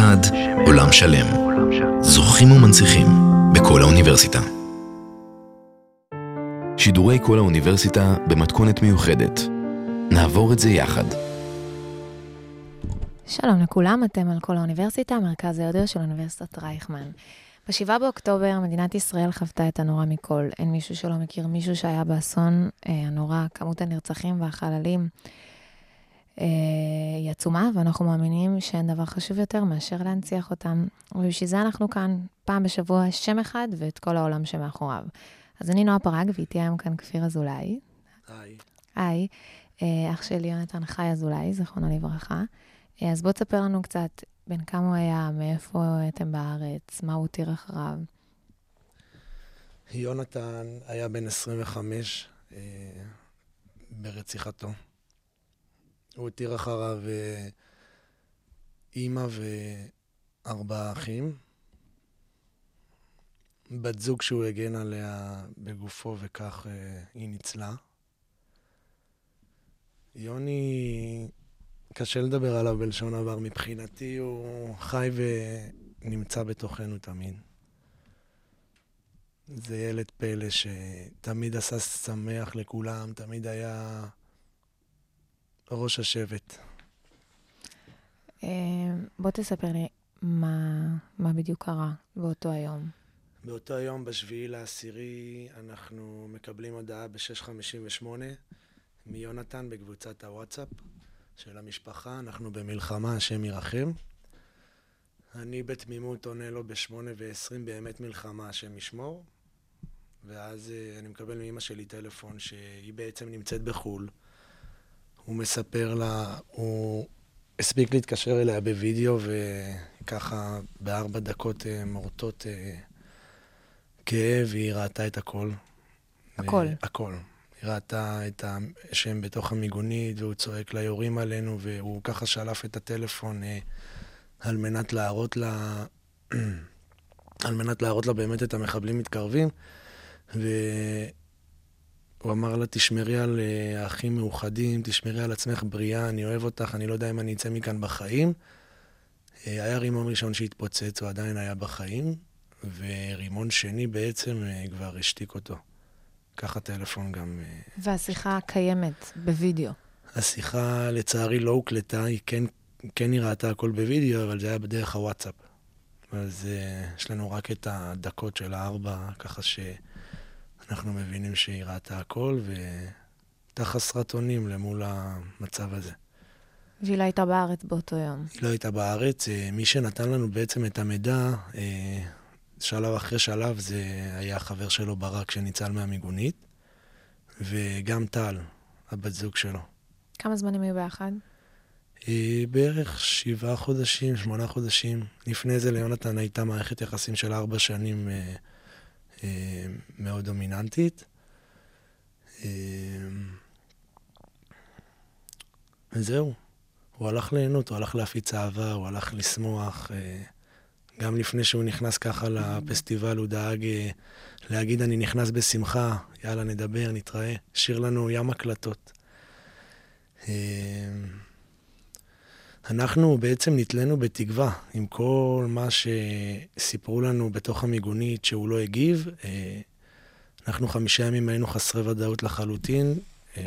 אחד, עולם שלם. זוכים ומנציחים בכל האוניברסיטה. שידורי כל האוניברסיטה במתכונת מיוחדת. נעבור את זה יחד. שלום לכולם, אתם על כל האוניברסיטה, מרכז היודע של אוניברסיטת רייכמן. ב-7 באוקטובר מדינת ישראל חוותה את הנורא מכל. אין מישהו שלא מכיר מישהו שהיה באסון אה, הנורא, כמות הנרצחים והחללים. אה, היא עצומה, ואנחנו מאמינים שאין דבר חשוב יותר מאשר להנציח אותם. ובשביל זה אנחנו כאן פעם בשבוע שם אחד ואת כל העולם שמאחוריו. אז אני נועה פרג, ואיתי היום כאן כפיר אזולאי. היי. היי, אה, אח שלי יונתן חי אזולאי, זיכרונו לברכה. אה, אז בוא תספר לנו קצת בין כמה הוא היה, מאיפה הייתם בארץ, מה הוא הותיר אחריו. יונתן היה בן 25 אה, ברציחתו. הוא הותיר אחריו אה, אימא וארבעה אחים. בת זוג שהוא הגן עליה בגופו וכך אה, היא ניצלה. יוני, קשה לדבר עליו בלשון עבר. מבחינתי הוא חי ונמצא בתוכנו תמיד. זה ילד פלא שתמיד עשה שמח לכולם, תמיד היה ראש השבט. אה, בוא תספר לי מה, מה בדיוק קרה באותו היום. באותו היום, בשביעי לעשירי, אנחנו מקבלים הודעה ב-658 מיונתן בקבוצת הוואטסאפ של המשפחה, אנחנו במלחמה, השם ירחם. אני בתמימות עונה לו ב-8 ו-20, באמת מלחמה, השם ישמור. ואז uh, אני מקבל מאמא שלי טלפון שהיא בעצם נמצאת בחו"ל. הוא מספר לה, הוא הספיק להתקשר אליה בווידאו, וככה בארבע דקות uh, מורטות uh, כאב, והיא ראתה את הכל. הכל. ו- הכל. היא ראתה את ה... שהם בתוך המיגונית, והוא צועק לה, יורים עלינו, והוא ככה שלף את הטלפון אה, על מנת להראות לה... על מנת להראות לה באמת את המחבלים מתקרבים, והוא אמר לה, תשמרי על אה, האחים מאוחדים, תשמרי על עצמך בריאה, אני אוהב אותך, אני לא יודע אם אני אצא מכאן בחיים. אה, היה רימון ראשון שהתפוצץ, הוא עדיין היה בחיים, ורימון שני בעצם אה, כבר השתיק אותו. ככה טלפון גם... והשיחה קיימת בווידאו. השיחה לצערי לא הוקלטה, היא כן, כן היא ראתה הכל בווידאו, אבל זה היה בדרך הוואטסאפ. אז uh, יש לנו רק את הדקות של הארבע, ככה שאנחנו מבינים שהיא ראתה הכל, והייתה חסרת אונים למול המצב הזה. והיא לא הייתה בארץ באותו יום. היא לא הייתה בארץ, uh, מי שנתן לנו בעצם את המידע, uh, שלב אחרי שלב, זה היה חבר שלו ברק שניצל מהמיגונית, וגם טל, הבת זוג שלו. כמה זמן הם היו ביחד? אה, בערך שבעה חודשים, שמונה חודשים. לפני זה ליונתן הייתה מערכת יחסים של ארבע שנים אה, אה, מאוד דומיננטית. אה, וזהו, הוא הלך ליהנות, הוא הלך להפיץ אהבה, הוא הלך לשמוח. אה, גם לפני שהוא נכנס ככה לפסטיבל, הוא דאג אה, להגיד, אני נכנס בשמחה, יאללה, נדבר, נתראה. השאיר לנו ים הקלטות. אה, אנחנו בעצם נתלינו בתקווה עם כל מה שסיפרו לנו בתוך המיגונית שהוא לא הגיב. אה, אנחנו חמישה ימים היינו חסרי ודאות לחלוטין,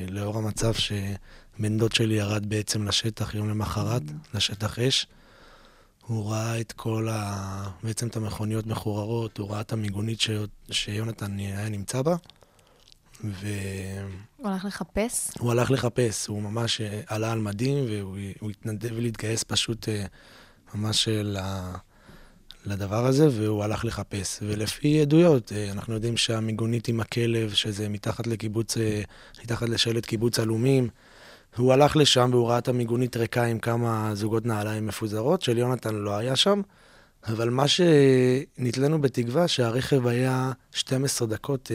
לאור המצב שבן דוד שלי ירד בעצם לשטח יום למחרת, לשטח אש. הוא ראה את כל ה... בעצם את המכוניות מחוררות, הוא ראה את המיגונית ש... שיונתן היה נמצא בה, ו... הוא הלך לחפש? הוא הלך לחפש, הוא ממש אה, עלה על מדים, והוא התנדב להתגייס פשוט אה, ממש אה, ל... לדבר הזה, והוא הלך לחפש. ולפי עדויות, אנחנו יודעים שהמיגונית עם הכלב, שזה מתחת לקיבוץ, מתחת לשלט קיבוץ עלומים, הוא הלך לשם והוא ראה את המיגונית ריקה עם כמה זוגות נעליים מפוזרות, של יונתן לא היה שם, אבל מה שנתלינו בתקווה, שהרכב היה 12 דקות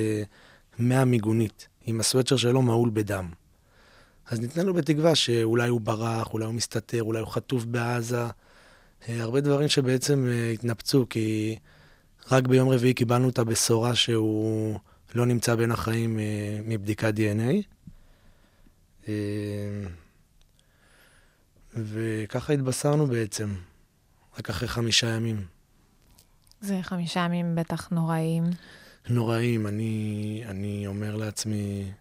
מהמיגונית, עם הסוואצ'ר שלו מהול בדם. אז נתלינו בתקווה שאולי הוא ברח, אולי הוא מסתתר, אולי הוא חטוף בעזה. אה, הרבה דברים שבעצם אה, התנפצו, כי רק ביום רביעי קיבלנו את הבשורה שהוא לא נמצא בין החיים אה, מבדיקת DNA. וככה התבשרנו בעצם. רק אחרי חמישה ימים. זה חמישה ימים בטח נוראים. נוראים. אני, אני אומר לעצמי,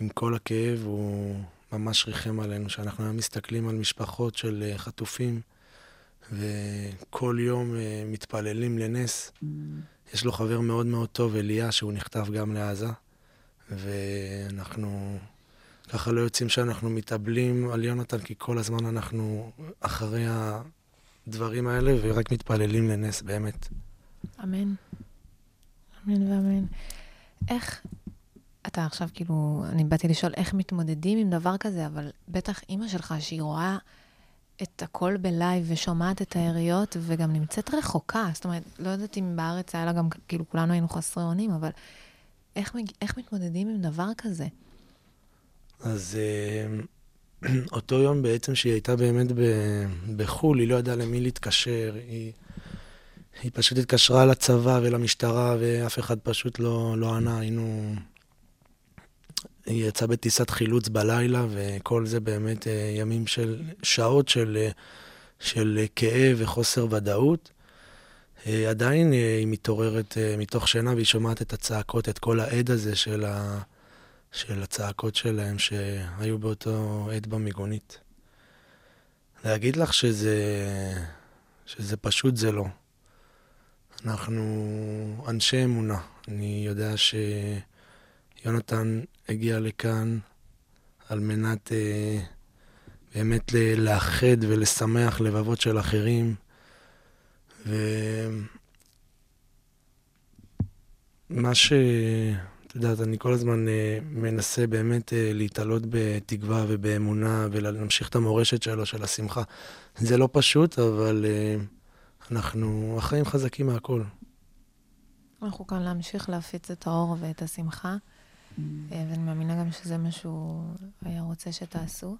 עם כל הכאב, הוא ממש ריחם עלינו, שאנחנו היום מסתכלים על משפחות של אה, חטופים, וכל יום אה, מתפללים לנס. יש לו חבר מאוד מאוד טוב, אליה, שהוא נכתב גם לעזה, ואנחנו ככה לא יוצאים שאנחנו מתאבלים על יונתן, כי כל הזמן אנחנו אחרי הדברים האלה, ורק מתפללים לנס, באמת. אמן. אמן ואמן. איך, אתה עכשיו כאילו, אני באתי לשאול איך מתמודדים עם דבר כזה, אבל בטח אימא שלך, שהיא רואה את הכל בלייב ושומעת את היריות, וגם נמצאת רחוקה, זאת אומרת, לא יודעת אם בארץ היה לה גם, כאילו, כולנו היינו חסרי אונים, אבל איך, איך מתמודדים עם דבר כזה? אז אה, אותו יום בעצם שהיא הייתה באמת בחו"ל, היא לא ידעה למי להתקשר, היא, היא פשוט התקשרה לצבא ולמשטרה, ואף אחד פשוט לא, לא ענה, היינו... היא יצאה בטיסת חילוץ בלילה, וכל זה באמת אה, ימים של שעות של, אה, של כאב וחוסר ודאות. עדיין היא מתעוררת מתוך שינה והיא שומעת את הצעקות, את כל העד הזה של, ה, של הצעקות שלהם שהיו באותו עת במיגונית. להגיד לך שזה, שזה פשוט זה לא. אנחנו אנשי אמונה. אני יודע שיונתן הגיע לכאן על מנת אה, באמת לאחד ולשמח לבבות של אחרים. ומה ש... את יודעת, אני כל הזמן אה, מנסה באמת אה, להתעלות בתקווה ובאמונה ולהמשיך את המורשת שלו, של השמחה. זה לא פשוט, אבל אה, אנחנו, החיים חזקים מהכל. אנחנו כאן להמשיך להפיץ את האור ואת השמחה, ואני מאמינה גם שזה מה שהוא היה רוצה שתעשו.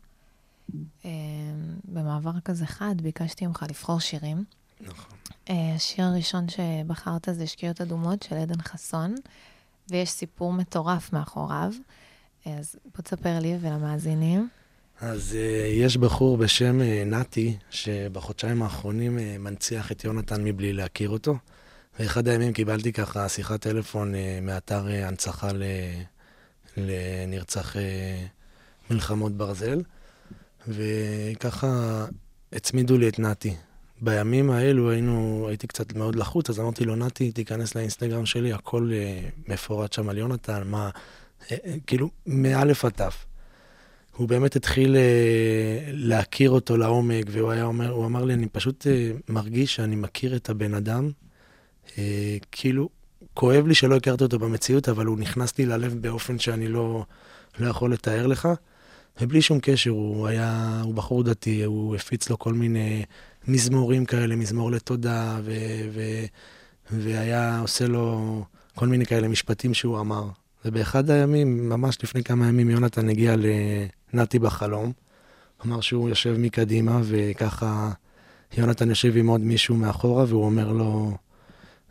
במעבר כזה חד ביקשתי ממך לבחור שירים. נכון. השיר הראשון שבחרת זה שקיעות אדומות של עדן חסון. ויש סיפור מטורף מאחוריו. אז בוא תספר לי ולמאזינים. אז uh, יש בחור בשם uh, נתי, שבחודשיים האחרונים uh, מנציח את יונתן מבלי להכיר אותו. ואחד הימים קיבלתי ככה שיחת טלפון uh, מאתר uh, הנצחה לנרצח uh, מלחמות ברזל, וככה הצמידו לי את נתי. בימים האלו היינו, הייתי קצת מאוד לחוץ, אז אמרתי לו, נתי, תיכנס לאינסטגרם שלי, הכל uh, מפורט שם על יונתן, מה, כאילו, מאלף עד תף. הוא באמת התחיל uh, להכיר אותו לעומק, והוא היה אומר, הוא אמר לי, אני פשוט uh, מרגיש שאני מכיר את הבן אדם, uh, כאילו, כואב לי שלא הכרתי אותו במציאות, אבל הוא נכנס לי ללב באופן שאני לא, לא יכול לתאר לך. ובלי שום קשר, הוא היה, הוא בחור דתי, הוא הפיץ לו כל מיני מזמורים כאלה, מזמור לתודה, ו, ו, והיה עושה לו כל מיני כאלה משפטים שהוא אמר. ובאחד הימים, ממש לפני כמה ימים, יונתן הגיע לנתי בחלום. אמר שהוא יושב מקדימה, וככה יונתן יושב עם עוד מישהו מאחורה, והוא אומר לו,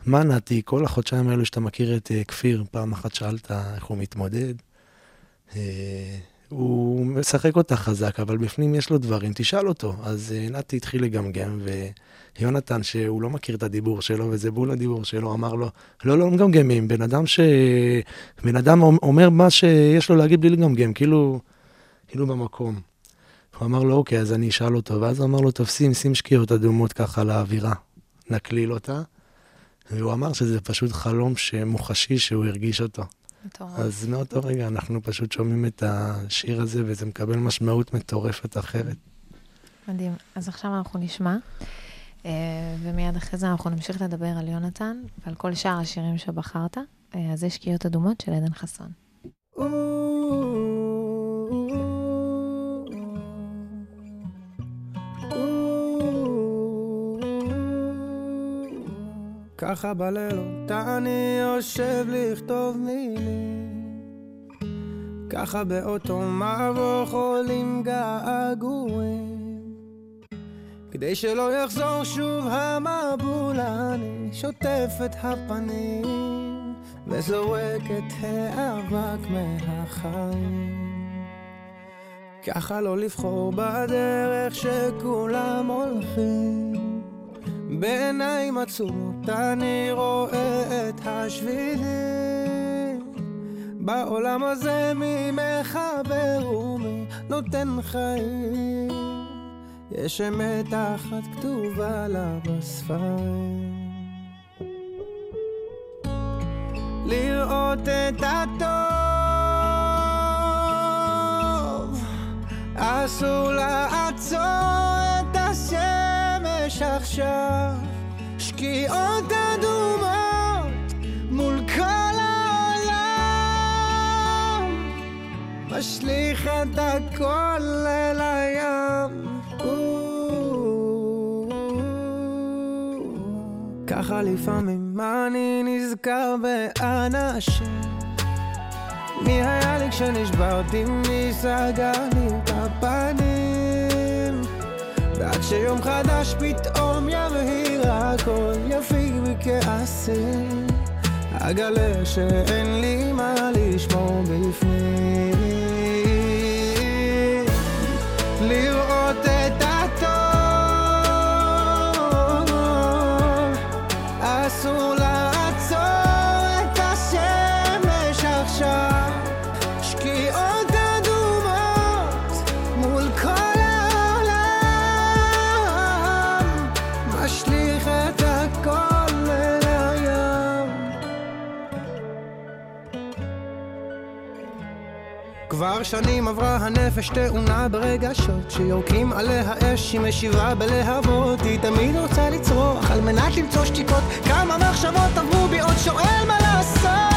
מה נתי, כל החודשיים האלו שאתה מכיר את uh, כפיר, פעם אחת שאלת איך הוא מתמודד? Uh, הוא משחק אותה חזק, אבל בפנים יש לו דברים, תשאל אותו. אז uh, נתי התחיל לגמגם, ויונתן, שהוא לא מכיר את הדיבור שלו, וזה בול הדיבור שלו, אמר לו, לא, לא מגמגמים, בן אדם ש... בן אדם אומר מה שיש לו להגיד בלי לגמגם, כאילו, כאילו במקום. הוא אמר לו, אוקיי, אז אני אשאל אותו, ואז הוא אמר לו, תופסים, שים שקיעות אדומות ככה לאווירה, נקליל אותה. והוא אמר שזה פשוט חלום מוחשי שהוא הרגיש אותו. מטורף. אז מאותו רגע אנחנו פשוט שומעים את השיר הזה, וזה מקבל משמעות מטורפת אחרת. מדהים. אז עכשיו אנחנו נשמע, אה, ומיד אחרי זה אנחנו נמשיך לדבר על יונתן ועל כל שאר השירים שבחרת. אה, אז זה שקיעות אדומות של עדן חסון. ככה בלילות. אני יושב לכתוב מילים ככה באותו מבוך עולים געגועים. כדי שלא יחזור שוב המבול אני שוטף את הפנים וזורק את האבק מהחיים. ככה לא לבחור בדרך שכולם הולכים בעיניים עצומות אני רואה את השבילים. בעולם הזה מי מחבר ומי נותן חיים. יש אמת אחת כתובה לה בספרים. לראות את הטוב, אסור לעצור את השמש עכשיו, שקיעות אדומות מול כל העולם, משליך את הכל אל הים. ככה לפעמים אני נזכר באנשים. מי היה לי כשנשברתי, מי סגר לי את הפנים ועד שיום חדש פתאום יבהיר הכל יפיג מכעסים אגלה שאין לי מה לשמור בפנים. לראות את כבר שנים עברה הנפש תאונה ברגשות שיורקים עליה אש היא משיבה בלהבות. היא תמיד רוצה לצרוח על מנת למצוא שתיקות. כמה מחשבות עברו בי עוד שואל מה לעשות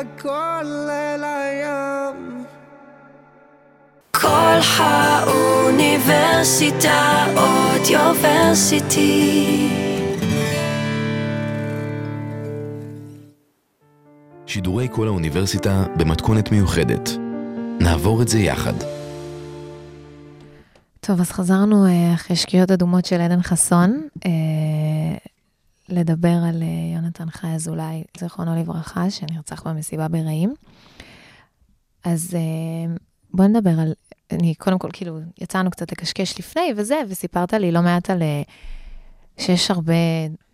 הכל אל הים כל האוניברסיטה אודיוורסיטי. שידורי כל האוניברסיטה במתכונת מיוחדת. נעבור את זה יחד. טוב, אז חזרנו אה, אחרי שקיעות אדומות של עדן חסון, אה, לדבר על אה, יונתן חי אזולאי, זיכרונו לברכה, שנרצח במסיבה ברעים. אז אה, בוא נדבר על, אני קודם כל, כאילו, יצאנו קצת לקשקש לפני וזה, וסיפרת לי לא מעט על אה, שיש הרבה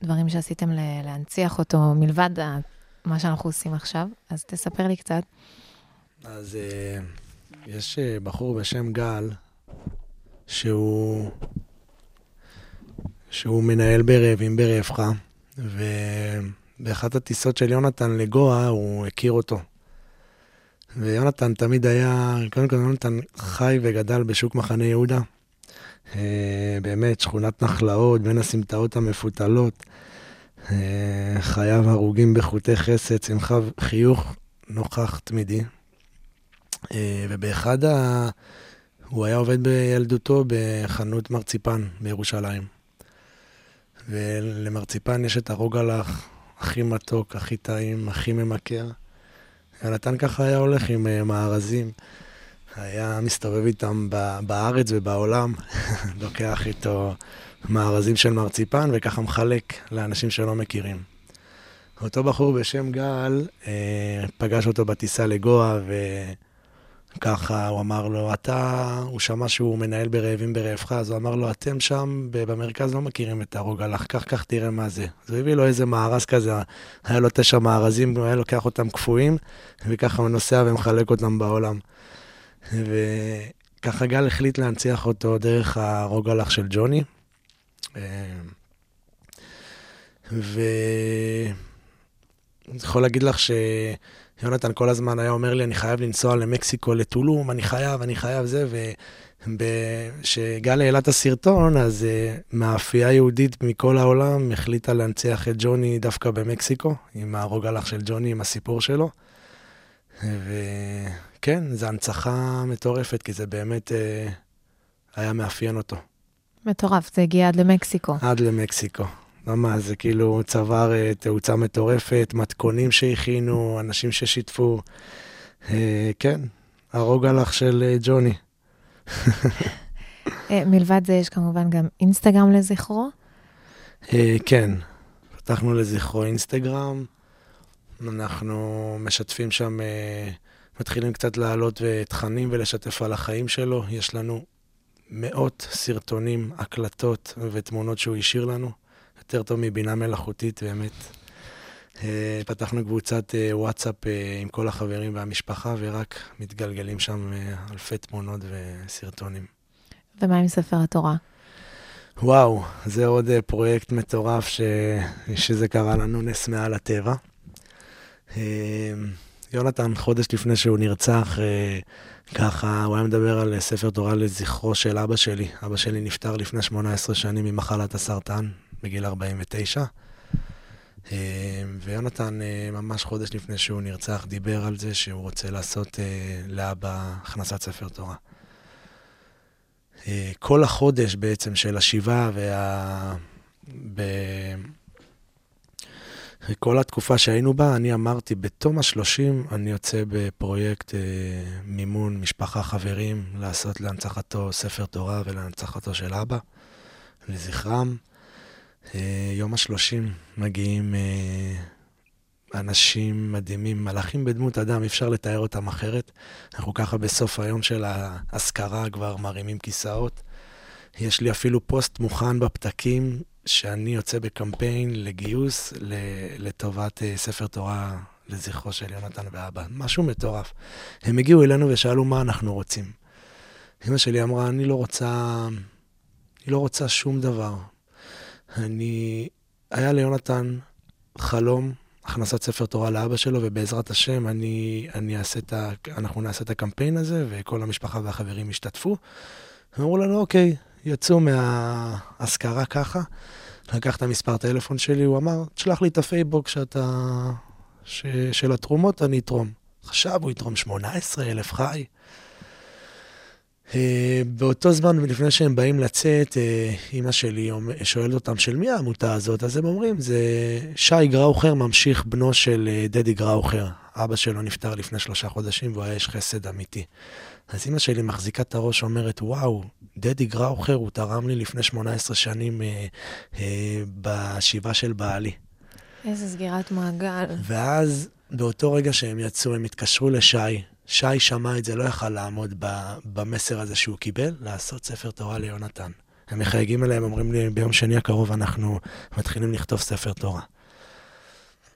דברים שעשיתם להנציח אותו, מלבד מה שאנחנו עושים עכשיו, אז תספר לי קצת. אז יש בחור בשם גל, שהוא, שהוא מנהל ברעבים ברווחה, ובאחת הטיסות של יונתן לגואה הוא הכיר אותו. ויונתן תמיד היה, קודם כל יונתן חי וגדל בשוק מחנה יהודה. אה, באמת, שכונת נחלאות, בין הסמטאות המפותלות. אה, חייו הרוגים בחוטי חסד, שמחה וחיוך נוכח תמידי. אה, ובאחד ה... הוא היה עובד בילדותו בחנות מרציפן בירושלים. ולמרציפן יש את הרוגלח הכי מתוק, הכי טעים, הכי ממכר. יונתן ככה היה הולך עם אה, מארזים. היה מסתובב איתם בארץ ובעולם, לוקח איתו מארזים של מרציפן וככה מחלק לאנשים שלא מכירים. אותו בחור בשם גל אה, פגש אותו בטיסה לגואה וככה הוא אמר לו, אתה, הוא שמע שהוא מנהל ברעבים ברעבך, אז הוא אמר לו, אתם שם במרכז לא מכירים את הרוגלח, קח, קח, תראה מה זה. אז הוא הביא לו איזה מארז כזה, היה לו תשע מארזים, הוא היה לוקח אותם קפואים, וככה הוא נוסע ומחלק אותם בעולם. וככה גל החליט להנציח אותו דרך הרוגלח של ג'וני. אה, ואני יכול להגיד לך שיונתן כל הזמן היה אומר לי, אני חייב לנסוע למקסיקו, לטולום, אני חייב, אני חייב זה, כשגל העלה את הסרטון, אז uh, מאפייה יהודית מכל העולם החליטה להנציח את ג'וני דווקא במקסיקו, עם הרוג הלך של ג'וני, עם הסיפור שלו. וכן, זו הנצחה מטורפת, כי זה באמת uh, היה מאפיין אותו. מטורף, זה הגיע עד למקסיקו. עד למקסיקו. ממש, זה כאילו צבר uh, תאוצה מטורפת, מתכונים שהכינו, אנשים ששיתפו. Uh, כן, הרוג הלך של uh, ג'וני. מלבד זה יש כמובן גם אינסטגרם לזכרו? כן, פתחנו לזכרו אינסטגרם. אנחנו משתפים שם, מתחילים קצת לעלות תכנים ולשתף על החיים שלו. יש לנו מאות סרטונים, הקלטות ותמונות שהוא השאיר לנו. יותר טוב מבינה מלאכותית, באמת. פתחנו קבוצת וואטסאפ עם כל החברים והמשפחה, ורק מתגלגלים שם אלפי תמונות וסרטונים. ומה עם ספר התורה? וואו, זה עוד פרויקט מטורף ש... שזה קרה לנו נס מעל הטבע. יונתן, חודש לפני שהוא נרצח, ככה, הוא היה מדבר על ספר תורה לזכרו של אבא שלי. אבא שלי נפטר לפני 18 שנים ממחלת הסרטן, בגיל 49. ויונתן, ממש חודש לפני שהוא נרצח, דיבר על זה שהוא רוצה לעשות לאבא הכנסת ספר תורה. כל החודש בעצם של השבעה וה... ב... כל התקופה שהיינו בה, אני אמרתי, בתום השלושים אני יוצא בפרויקט אה, מימון משפחה חברים, לעשות להנצחתו ספר תורה ולהנצחתו של אבא, לזכרם. אה, יום השלושים מגיעים אה, אנשים מדהימים, מלאכים בדמות אדם, אי אפשר לתאר אותם אחרת. אנחנו ככה בסוף היום של האזכרה כבר מרימים כיסאות. יש לי אפילו פוסט מוכן בפתקים שאני יוצא בקמפיין לגיוס לטובת אה, ספר תורה לזכרו של יונתן ואבא. משהו מטורף. הם הגיעו אלינו ושאלו מה אנחנו רוצים. אמא שלי אמרה, אני לא רוצה, אני לא רוצה שום דבר. אני... היה ליונתן חלום, הכנסת ספר תורה לאבא שלו, ובעזרת השם אני, אני אעשה את ה... אנחנו נעשה את הקמפיין הזה, וכל המשפחה והחברים ישתתפו. אמרו לנו, אוקיי, יצאו מהאזכרה ככה, לקח את המספר טלפון שלי, הוא אמר, תשלח לי את הפייבוקס שאתה... ש... של התרומות, אני אתרום. עכשיו הוא יתרום 18 אלף חי. Uh, באותו זמן, לפני שהם באים לצאת, אימא שלי שואלת אותם, של מי העמותה הזאת? אז הם אומרים, זה שי גראוכר, ממשיך בנו של uh, דדי גראוכר. אבא שלו נפטר לפני שלושה חודשים והוא היה איש חסד אמיתי. אז אימא שלי מחזיקה את הראש, אומרת, וואו, דדי גראוכר, הוא תרם לי לפני 18 שנים אה, אה, בשבעה של בעלי. איזה סגירת מעגל. ואז, באותו רגע שהם יצאו, הם התקשרו לשי. שי שמע את זה, לא יכל לעמוד במסר הזה שהוא קיבל, לעשות ספר תורה ליונתן. הם מחייגים אליהם, אומרים לי, ביום שני הקרוב אנחנו מתחילים לכתוב ספר תורה.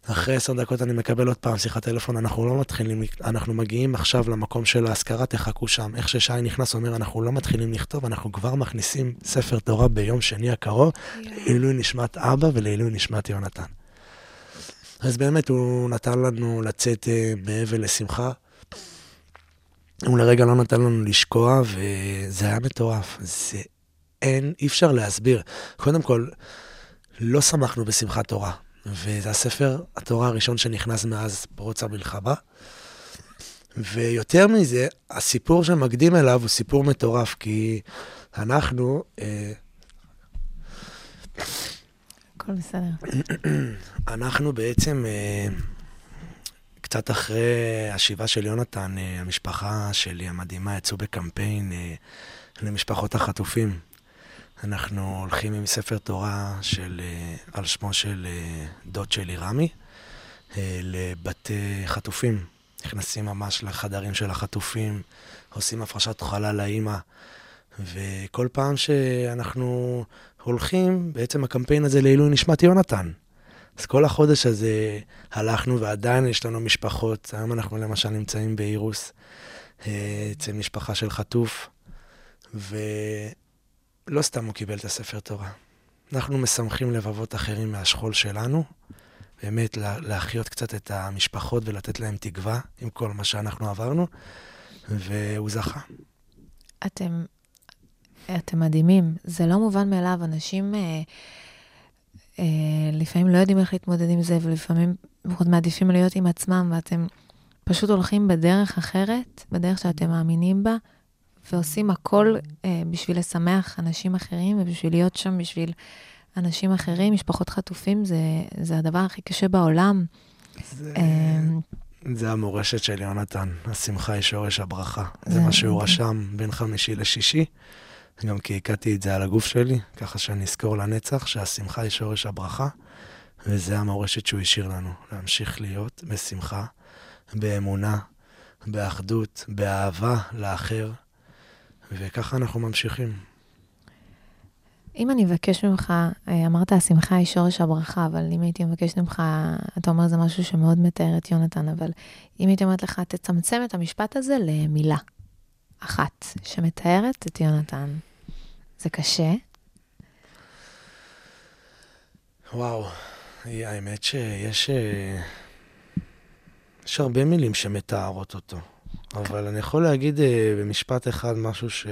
אחרי עשר דקות אני מקבל עוד פעם שיחת טלפון, אנחנו לא מתחילים, אנחנו מגיעים עכשיו למקום של ההשכרה, תחכו שם. איך ששי נכנס, אומר, אנחנו לא מתחילים לכתוב, אנחנו כבר מכניסים ספר תורה ביום שני הקרוב, לעילוי נשמת אבא ולעילוי נשמת יונתן. אז באמת הוא נתן לנו לצאת אה, מעבר לשמחה. הוא לרגע לא נתן לנו לשקוע, וזה היה מטורף. זה אין, אי אפשר להסביר. קודם כל, לא שמחנו בשמחת תורה. וזה הספר התורה הראשון שנכנס מאז פרוץ המלחמה. ויותר מזה, הסיפור שמקדים אליו הוא סיפור מטורף, כי אנחנו... אה, הכל בסדר. אנחנו בעצם, אה, קצת אחרי השיבה של יונתן, אה, המשפחה שלי המדהימה יצאו בקמפיין למשפחות החטופים. אנחנו הולכים עם ספר תורה של, אה, על שמו של אה, דוד שלי רמי אה, לבתי חטופים. נכנסים ממש לחדרים של החטופים, עושים הפרשת חלל לאימא, וכל פעם שאנחנו הולכים, בעצם הקמפיין הזה לעילוי נשמת יונתן. אז כל החודש הזה הלכנו ועדיין יש לנו משפחות. היום אנחנו למשל נמצאים באירוס, אצל משפחה של חטוף, ו... לא סתם הוא קיבל את הספר תורה. אנחנו משמחים לבבות אחרים מהשכול שלנו, באמת להחיות קצת את המשפחות ולתת להם תקווה עם כל מה שאנחנו עברנו, והוא זכה. אתם אתם מדהימים. זה לא מובן מאליו, אנשים אה, אה, לפעמים לא יודעים איך להתמודד עם זה, ולפעמים מאוד מעדיפים להיות עם עצמם, ואתם פשוט הולכים בדרך אחרת, בדרך שאתם מאמינים בה, ועושים הכל אה, בשביל לשמח אנשים אחרים, ובשביל להיות שם בשביל אנשים אחרים, משפחות חטופים, זה, זה הדבר הכי קשה בעולם. זה, אה, זה המורשת של יונתן, השמחה היא שורש הברכה. זה מה שהוא רשם בין חמישי לשישי. גם כי הכיתי את זה על הגוף שלי, ככה שאני אזכור לנצח שהשמחה היא שורש הברכה, וזה המורשת שהוא השאיר לנו, להמשיך להיות בשמחה, באמונה, באחדות, באהבה לאחר, וככה אנחנו ממשיכים. אם אני אבקש ממך, אה, אמרת השמחה היא שורש הברכה, אבל אם הייתי מבקשת ממך, אתה אומר זה משהו שמאוד מתאר את יונתן, אבל אם הייתי אומרת לך, תצמצם את המשפט הזה למילה אחת שמתארת את יונתן. זה קשה? וואו, האמת שיש אה, יש הרבה מילים שמתארות אותו, אבל אני יכול להגיד אה, במשפט אחד משהו ש...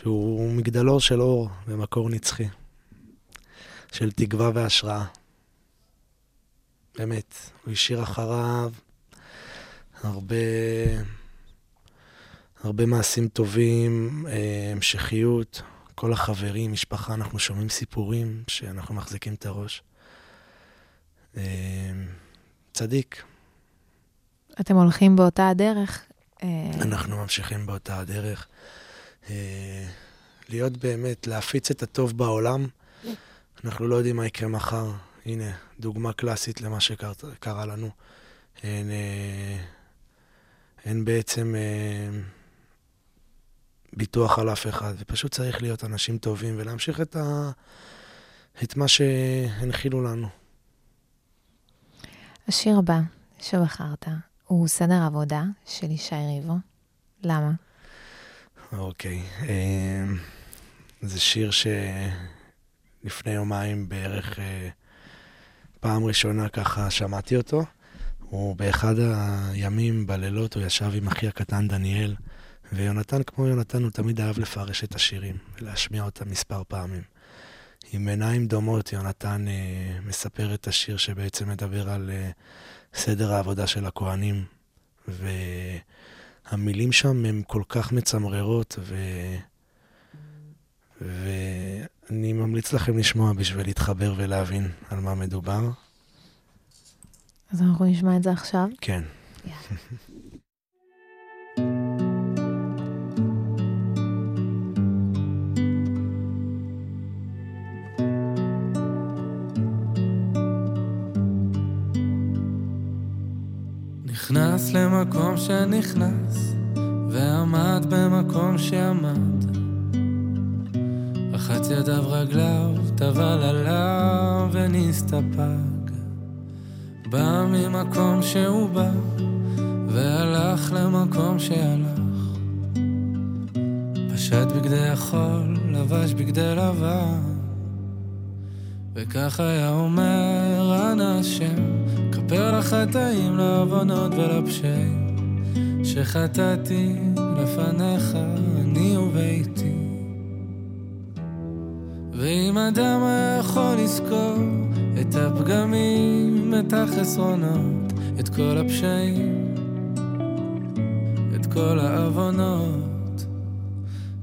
שהוא מגדלור של אור ומקור נצחי, של תקווה והשראה. באמת, הוא השאיר אחריו הרבה, הרבה מעשים טובים, אה, המשכיות, כל החברים, משפחה, אנחנו שומעים סיפורים שאנחנו מחזיקים את הראש. אה, צדיק. אתם הולכים באותה הדרך? אה, אנחנו ממשיכים באותה הדרך. אה, להיות באמת, להפיץ את הטוב בעולם. אנחנו לא יודעים מה יקרה מחר. הנה, דוגמה קלאסית למה שקרה לנו. אין, אה, אין בעצם אה, ביטוח על אף אחד, ופשוט צריך להיות אנשים טובים ולהמשיך את, ה, את מה שהנחילו לנו. השיר הבא שבחרת הוא סדר עבודה של ישי ריבו. למה? אוקיי. אמ, זה שיר שלפני יומיים בערך אה, פעם ראשונה ככה שמעתי אותו. הוא באחד הימים, בלילות, הוא ישב עם אחי הקטן דניאל, ויונתן, כמו יונתן, הוא תמיד אהב לפרש את השירים, ולהשמיע אותם מספר פעמים. עם עיניים דומות, יונתן אה, מספר את השיר שבעצם מדבר על אה, סדר העבודה של הכוהנים, ו... המילים שם הן כל כך מצמררות, ו... ואני ממליץ לכם לשמוע בשביל להתחבר ולהבין על מה מדובר. אז אנחנו נשמע את זה עכשיו? כן. נכנס למקום שנכנס, ועמד במקום שעמד. רחץ ידיו רגליו, טבל עליו ונסתפק. בא ממקום שהוא בא, והלך למקום שהלך. פשט בגדי החול, לבש בגדי לבן. וכך היה אומר, אנא השם, כפר לחטאים, לעוונות ולפשעים, שחטאתי לפניך, אני וביתי. ואם אדם היה יכול לזכור את הפגמים, את החסרונות, את כל הפשעים, את כל העוונות,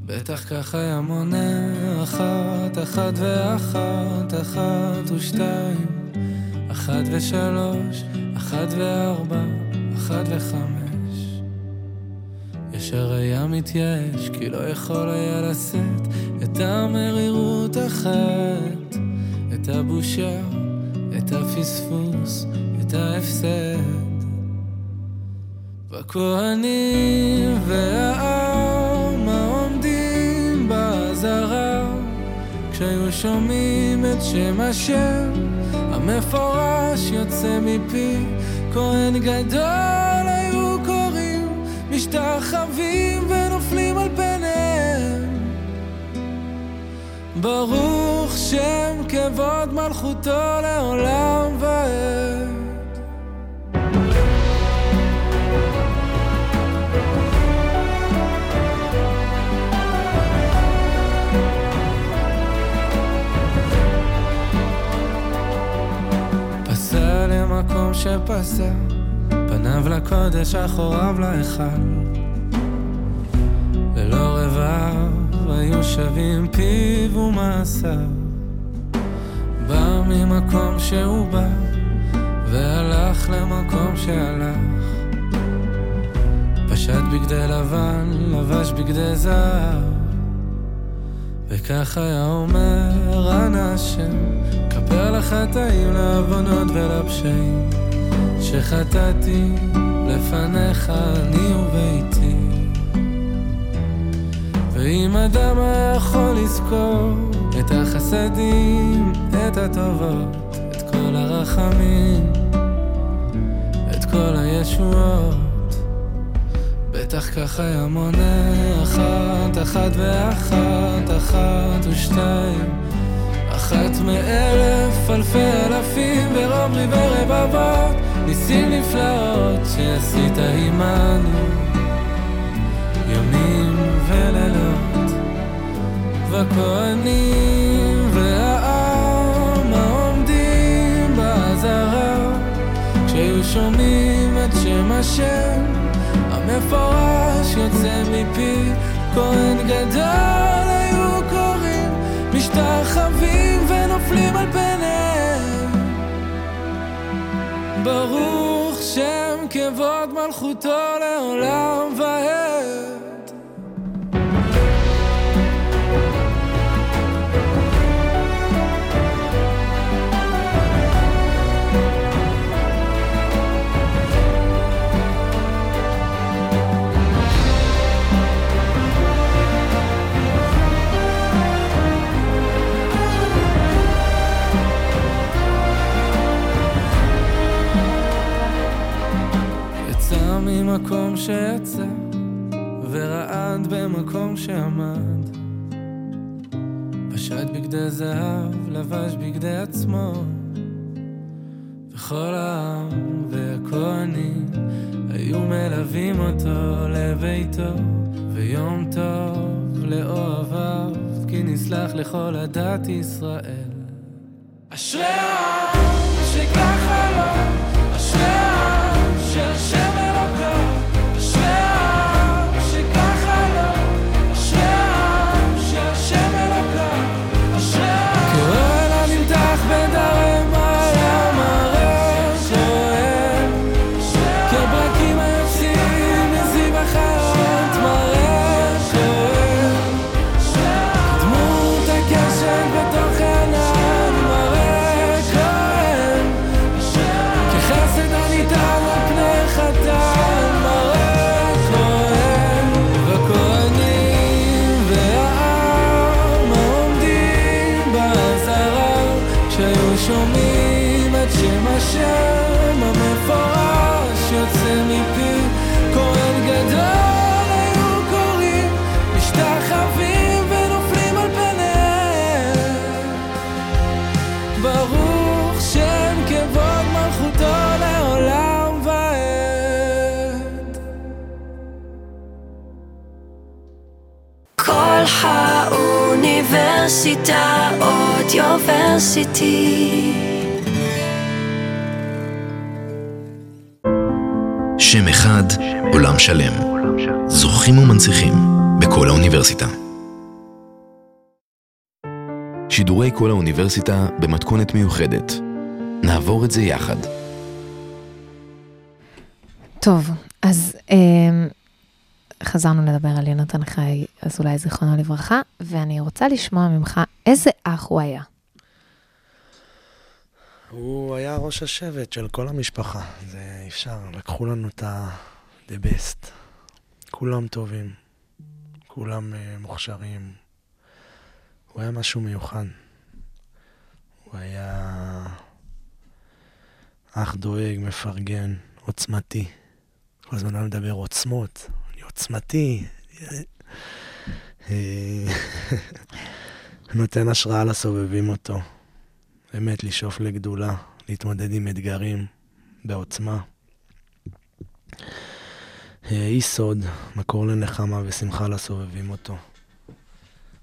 בטח כך היה מונה אחת, אחת ואחת, אחת ושתיים. אחת ושלוש, אחת וארבע, אחת וחמש. ישר היה מתייאש, כי לא יכול היה לשאת את המרירות החטא, את הבושה, את הפספוס, את ההפסד. והכהנים והעם העומדים באזהרה, כשהיו שומעים את שם השם, המפורש יוצא מפי. כהן גדול היו קוראים משתחווים ונופלים על פניהם. ברוך שם כבוד מלכותו לעולם ועד במקום שפסע, פניו לקודש, אחוריו להיכל. ללא רבב היו שווים פיו ומעשיו. בא ממקום שהוא בא, והלך למקום שהלך. פשט בגדי לבן, לבש בגדי זהב. וכך היה אומר, אנא השם, כפר לחטאים, לעוונות ולפשעים, שחטאתי לפניך אני וביתי. ואם אדם היה יכול לזכור את החסדים, את הטובות, את כל הרחמים, את כל הישועות, בטח ככה היה מונה. אחת, אחת ואחת, אחת ושתיים. אחת מאלף, אלפי אלפים ורוב ורבבות. ניסים נפלאות שעשית עמנו. ימים ולילות והכהנים והעם העומדים באזהרה. כשהיו שומעים את שם השם המפורש יוצא מפי כהן גדול היו קוראים משתחווים ונופלים על פניהם. ברוך שם כבוד מלכותו לעולם ועד ממקום שיצא, ורעד במקום שעמד. פשט בגדי זהב, לבש בגדי עצמו, וכל העם והכהנים היו מלווים אותו לביתו, ויום טוב לאוהביו, כי נסלח לכל עדת ישראל. אשרי העם שככה לו, אשרי העם שהשם אודיוורסיטי. שם אחד, עולם שלם. זוכים ומנציחים בכל האוניברסיטה. שידורי כל האוניברסיטה במתכונת מיוחדת. נעבור את זה יחד. טוב, אז אה, חזרנו לדבר על יונתן חי, אז אולי זיכרונו לברכה, ואני רוצה לשמוע ממך איזה אח הוא היה. הוא היה ראש השבט של כל המשפחה, זה אפשר, לקחו לנו את ה-the best. כולם טובים, כולם uh, מוכשרים. הוא היה משהו מיוחד. הוא היה אח דואג, מפרגן, עוצמתי. כל הזמן היה מדבר עוצמות, עוצמתי. אה, נותן השראה לסובבים אותו. באמת, לשאוף לגדולה, להתמודד עם אתגרים בעוצמה. אה, אי סוד, מקור לנחמה ושמחה לסובבים אותו.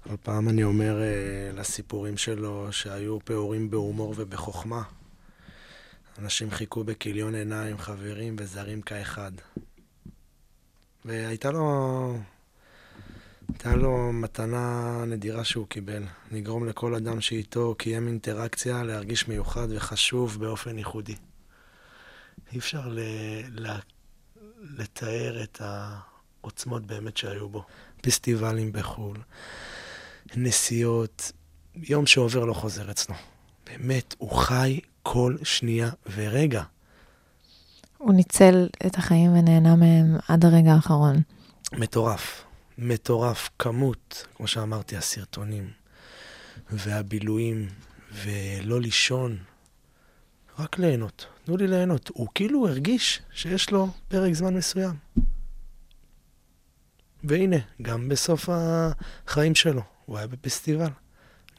כל פעם אני אומר uh, לסיפורים שלו שהיו פעורים בהומור ובחוכמה. אנשים חיכו בכיליון עיניים, חברים וזרים כאחד. והייתה לו... הייתה לו מתנה נדירה שהוא קיבל, לגרום לכל אדם שאיתו קיים אינטראקציה להרגיש מיוחד וחשוב באופן ייחודי. אי אפשר ל... ל... לתאר את העוצמות באמת שהיו בו. פסטיבלים בחו"ל, נסיעות, יום שעובר לא חוזר אצלו. באמת, הוא חי כל שנייה ורגע. הוא ניצל את החיים ונהנה מהם עד הרגע האחרון. מטורף. מטורף. כמות, כמו שאמרתי, הסרטונים והבילויים, ולא לישון, רק ליהנות. תנו לי ליהנות. הוא כאילו הרגיש שיש לו פרק זמן מסוים. והנה, גם בסוף החיים שלו, הוא היה בפסטיבל.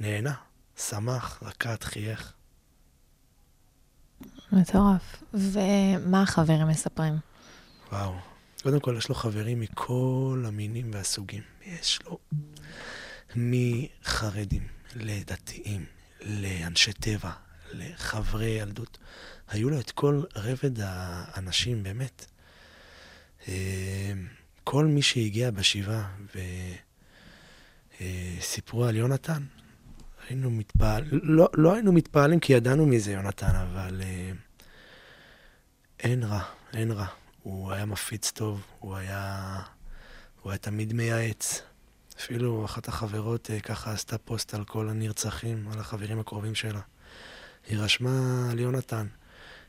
נהנה, שמח, רקד, חייך. מטורף. ומה החברים מספרים? וואו. קודם כל, יש לו חברים מכל המינים והסוגים. יש לו מחרדים לדתיים, לאנשי טבע, לחברי ילדות. היו לו את כל רבד האנשים, באמת. אה, כל מי שהגיע בשבעה וסיפרו על יונתן, היינו מתפעל... לא, לא היינו מתפעלים כי ידענו מי זה יונתן, אבל uh, אין רע, אין רע. הוא היה מפיץ טוב, הוא היה, הוא היה תמיד מייעץ. אפילו אחת החברות uh, ככה עשתה פוסט על כל הנרצחים, על החברים הקרובים שלה. היא רשמה על יונתן,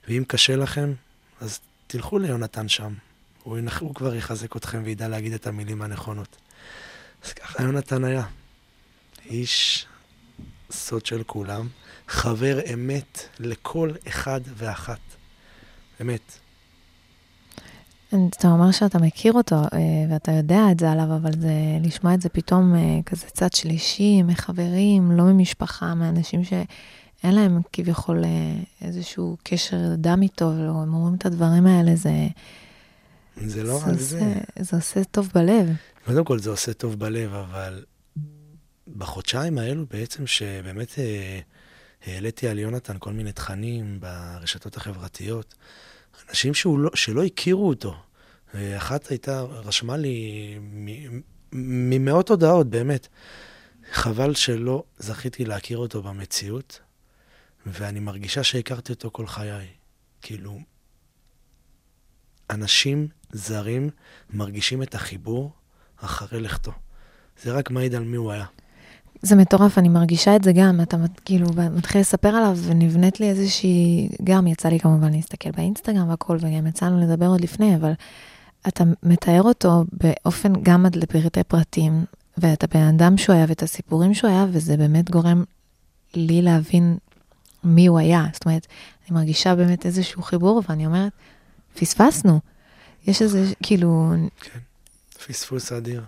ואם קשה לכם, אז תלכו ליונתן שם. הוא, הוא כבר יחזק אתכם וידע להגיד את המילים הנכונות. אז ככה יונתן היה. איש סוד של כולם, חבר אמת לכל אחד ואחת. אמת. אתה אומר שאתה מכיר אותו אה, ואתה יודע את זה עליו, אבל זה, לשמוע את זה פתאום אה, כזה צד שלישי, מחברים, לא ממשפחה, מאנשים שאין להם כביכול אה, איזשהו קשר דם איתו, והם אומרים את הדברים האלה, זה... זה לא רק זה. זה. זה עושה טוב בלב. קודם כל זה עושה טוב בלב, אבל בחודשיים האלו בעצם שבאמת העליתי על יונתן כל מיני תכנים ברשתות החברתיות, אנשים לא, שלא הכירו אותו. אחת הייתה, רשמה לי ממאות הודעות, באמת. חבל שלא זכיתי להכיר אותו במציאות, ואני מרגישה שהכרתי אותו כל חיי. כאילו, אנשים זרים מרגישים את החיבור אחרי לכתו. זה רק מעיד על מי הוא היה. זה מטורף, אני מרגישה את זה גם, אתה כאילו מתחיל לספר עליו ונבנית לי איזושהי, גם יצא לי כמובן להסתכל באינסטגרם והכל, וגם יצאנו לדבר עוד לפני, אבל אתה מתאר אותו באופן גם עד לפרטי פרטים, ואתה בן אדם שהוא היה ואת הסיפורים שהוא היה, וזה באמת גורם לי להבין מי הוא היה. זאת אומרת, אני מרגישה באמת איזשהו חיבור, ואני אומרת, פספסנו. יש איזה, כאילו... כן, פספוס אדיר.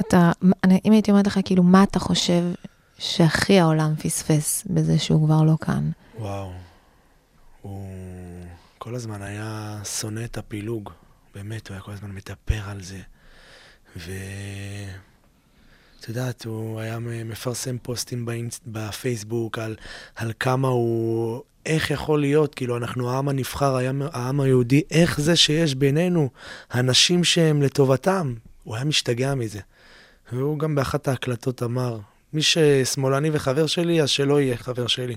אתה, אני, אם הייתי אומרת לך, כאילו, מה אתה חושב שהכי העולם פספס בזה שהוא כבר לא כאן? וואו, הוא כל הזמן היה שונא את הפילוג, באמת, הוא היה כל הזמן מתאפר על זה. ו... את יודעת, הוא היה מפרסם פוסטים באינס... בפייסבוק על, על כמה הוא... איך יכול להיות, כאילו, אנחנו העם הנבחר, העם, העם היהודי, איך זה שיש בינינו אנשים שהם לטובתם? הוא היה משתגע מזה. והוא גם באחת ההקלטות אמר, מי ששמאלני וחבר שלי, אז שלא יהיה חבר שלי.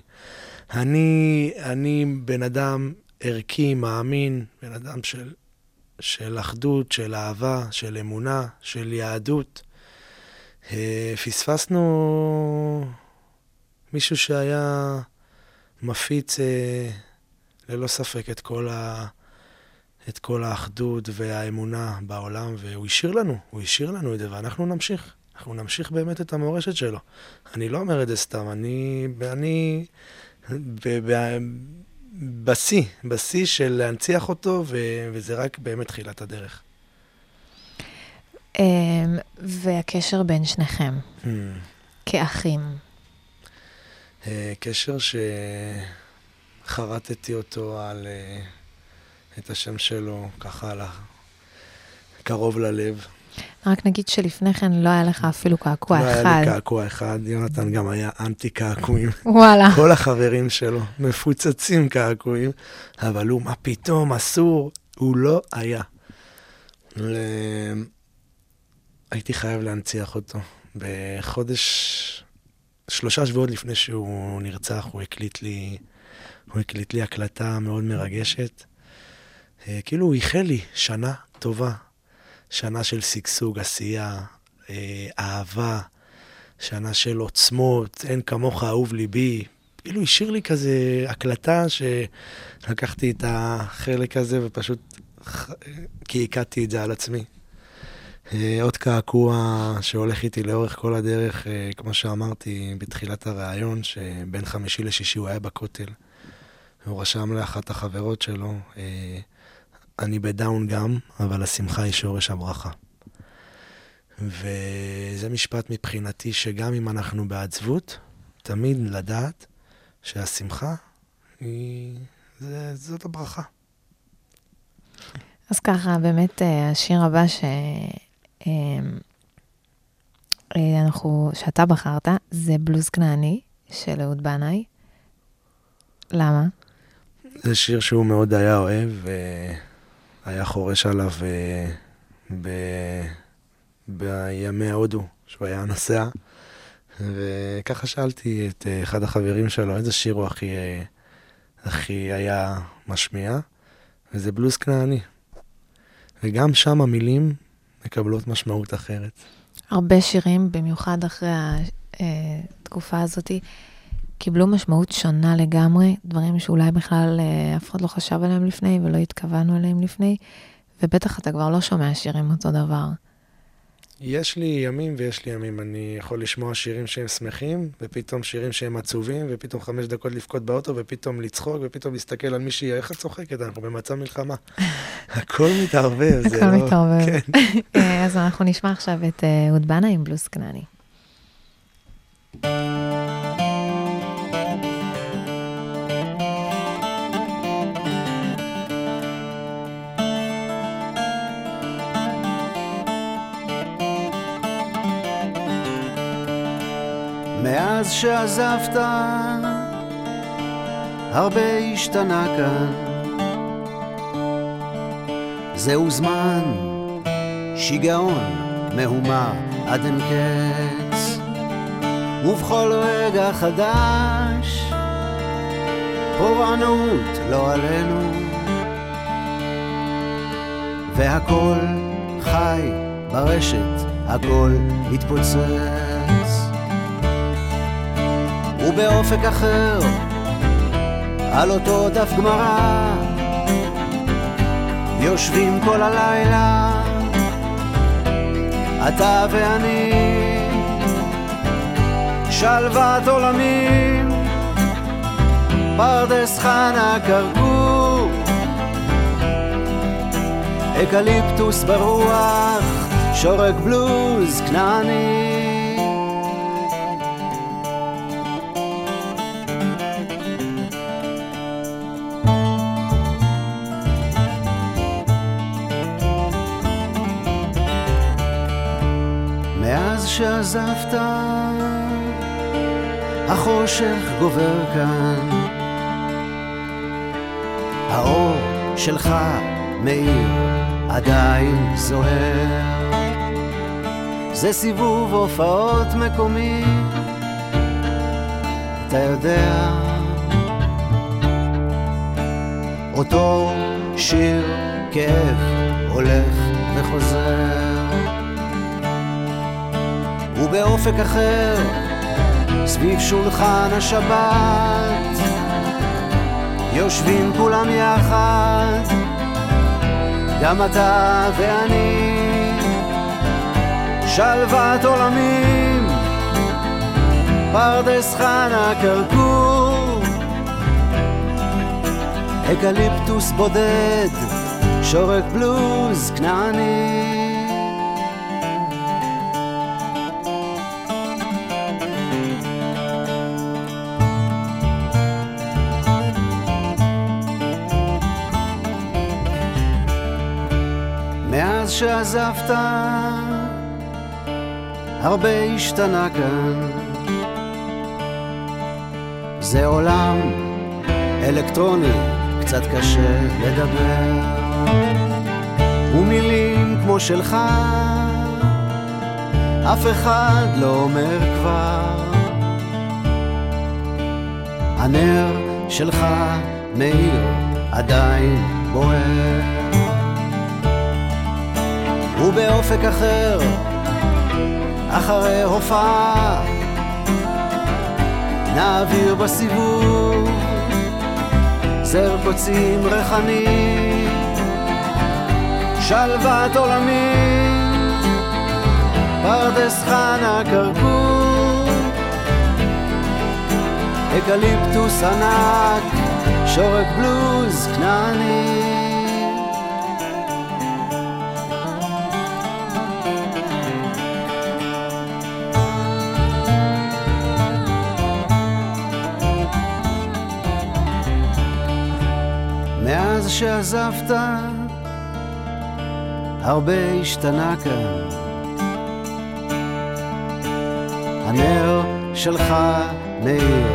אני, אני בן אדם ערכי, מאמין, בן אדם של, של אחדות, של אהבה, של אמונה, של יהדות. אה, פספסנו מישהו שהיה מפיץ אה, ללא ספק את כל ה... את כל האחדות והאמונה בעולם, והוא השאיר לנו, הוא השאיר לנו את זה, ואנחנו נמשיך. אנחנו נמשיך באמת את המורשת שלו. אני לא אומר את זה סתם, אני... אני... בשיא, בשיא של להנציח אותו, ו, וזה רק באמת תחילת הדרך. אמ, והקשר בין שניכם, hmm. כאחים. אה, קשר שחרטתי אותו על... אה, את השם שלו ככה על קרוב ללב, רק נגיד שלפני כן לא היה לך אפילו קעקוע לא אחד. היה לי קעקוע אחד, יונתן גם היה אנטי קעקועים. וואלה. כל החברים שלו מפוצצים קעקועים, אבל הוא, מה פתאום, אסור, הוא לא היה. ל... הייתי חייב להנציח אותו. בחודש, שלושה שבועות לפני שהוא נרצח, הוא הקליט לי, הוא הקליט לי הקלטה מאוד מרגשת. אה, כאילו הוא איחל לי שנה טובה, שנה של שגשוג, עשייה, אה, אהבה, שנה של עוצמות, אין כמוך אהוב ליבי. כאילו השאיר לי כזה הקלטה שלקחתי את החלק הזה ופשוט קעקעתי את זה על עצמי. אה, עוד קעקוע שהולך איתי לאורך כל הדרך, כמו שאמרתי בתחילת הראיון, שבין חמישי לשישי הוא היה בכותל. הוא רשם לאחת החברות שלו, אה, אני בדאון גם, אבל השמחה היא שורש הברכה. וזה משפט מבחינתי שגם אם אנחנו בעצבות, תמיד לדעת שהשמחה היא... זה, זאת הברכה. אז ככה, באמת, אה, השיר הבא ש... אה, אה, אנחנו, שאתה בחרת, זה בלוז כנעני של אהוד בנאי. למה? זה שיר שהוא מאוד היה אוהב, והיה חורש עליו אה, ב... בימי הודו, שהוא היה נוסע. וככה שאלתי את אה, אחד החברים שלו, איזה שיר הוא הכי, אה, הכי היה משמיע, וזה בלוז כנעני. וגם שם המילים מקבלות משמעות אחרת. הרבה שירים, במיוחד אחרי התקופה הזאת, קיבלו משמעות שונה לגמרי, דברים שאולי בכלל אה, אף אחד לא חשב עליהם לפני ולא התכוונו אליהם לפני, ובטח אתה כבר לא שומע שירים אותו דבר. יש לי ימים ויש לי ימים. אני יכול לשמוע שירים שהם שמחים, ופתאום שירים שהם עצובים, ופתאום חמש דקות לבכות באוטו, ופתאום לצחוק, ופתאום להסתכל על מישהי, איך את צוחקת? אנחנו במצב מלחמה. הכל מתערבב, זה הכל לא... מתערבב. כן. אה, אז אנחנו נשמע עכשיו את אה, אהוד בנאי עם בלוז כנעני. מאז שעזבת, הרבה השתנה כאן. זהו זמן, שיגעון, מהומה עד אין קץ. ובכל רגע חדש, פורענות לא עלינו. והכל חי ברשת, הכל מתפוצץ. ובאופק אחר, על אותו דף גמרא, יושבים כל הלילה, אתה ואני, שלוות עולמים, פרדס חנה כרכור, אקליפטוס ברוח, שורק בלוז כנעני. מאז שעזבת, החושך גובר כאן. האור שלך מאיר, עדיין זוהר. זה סיבוב הופעות מקומי, אתה יודע. אותו שיר כאב הולך וחוזר. ובאופק אחר, סביב שולחן השבת, יושבים כולם יחד, גם אתה ואני, שלוות עולמים, פרדס חנה כרכור, אקליפטוס בודד, שורק בלוז כנעני. מאז שעזבת, הרבה השתנה כאן. זה עולם אלקטרוני, קצת קשה לדבר. ומילים כמו שלך, אף אחד לא אומר כבר. הנר שלך מאיר עדיין בוער. ובאופק אחר, אחרי הופעה, נעביר בסיבוב זר קוצים ריחני, שלוות עולמי, פרדס חנה כרכור, אקליפטוס ענק, שורק בלוז כנעני. שעזבת, הרבה השתנה כאן. הנר שלך מאיר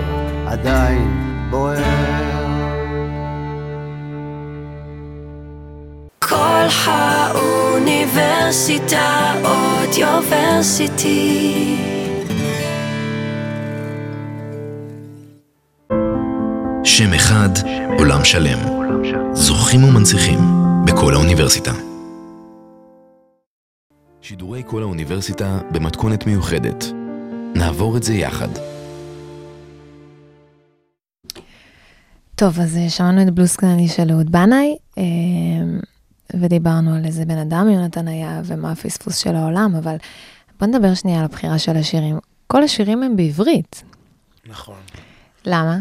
עדיין בוער. כל האוניברסיטה אודיוורסיטי. שם אחד, עולם שלם. זוכים ומנציחים בכל האוניברסיטה. שידורי כל האוניברסיטה במתכונת מיוחדת. נעבור את זה יחד. טוב, אז אה, שמענו את בלוס קנני של אהוד בנאי, אה, ודיברנו על איזה בן אדם יונתן היה ומה הפספוס של העולם, אבל בוא נדבר שנייה על הבחירה של השירים. כל השירים הם בעברית. נכון. למה?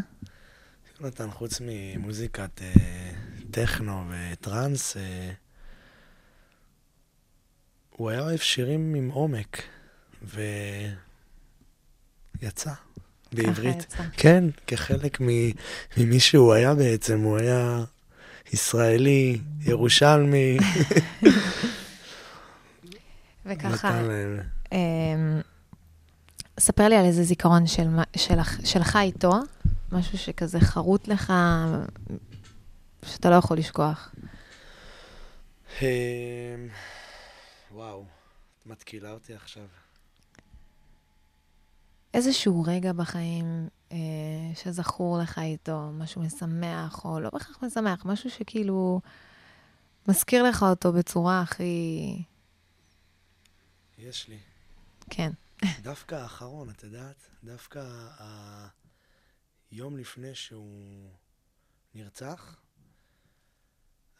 יונתן, חוץ ממוזיקת אה, טכנו וטראנס, אה, הוא היה אוהב שירים עם עומק, ויצא בעברית. יצא. כן, כחלק מ- ממי שהוא היה בעצם, הוא היה ישראלי, ירושלמי. וככה, נתן. אמ, ספר לי על איזה זיכרון של, שלך, שלך איתו, משהו שכזה חרוט לך, שאתה לא יכול לשכוח. אמ, וואו, את מתקילה אותי עכשיו. איזשהו רגע בחיים אה, שזכור לך איתו, משהו משמח, או לא בהכרח משמח, משהו שכאילו מזכיר לך אותו בצורה הכי... יש לי. כן. דווקא האחרון, את יודעת? דווקא היום לפני שהוא נרצח,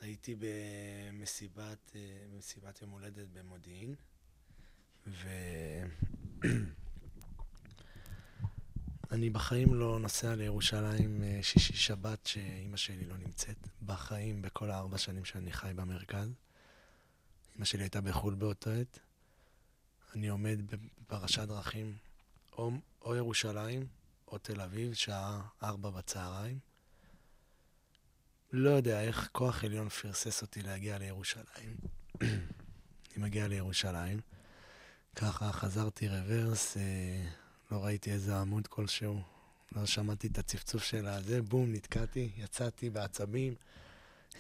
הייתי במסיבת, אה, במסיבת יום הולדת במודיעין, ו... אני בחיים לא נוסע לירושלים אה, שישי-שבת שאימא שלי לא נמצאת. בחיים, בכל הארבע שנים שאני חי במרכז. אימא שלי הייתה בחו"ל באותו עת. אני עומד בפרשת דרכים, או, או ירושלים או תל אביב, שעה ארבע בצהריים. לא יודע איך כוח עליון פרסס אותי להגיע לירושלים. אני מגיע לירושלים, ככה חזרתי רוורס, אה, לא ראיתי איזה עמוד כלשהו, לא שמעתי את הצפצוף של הזה, בום, נתקעתי, יצאתי בעצבים.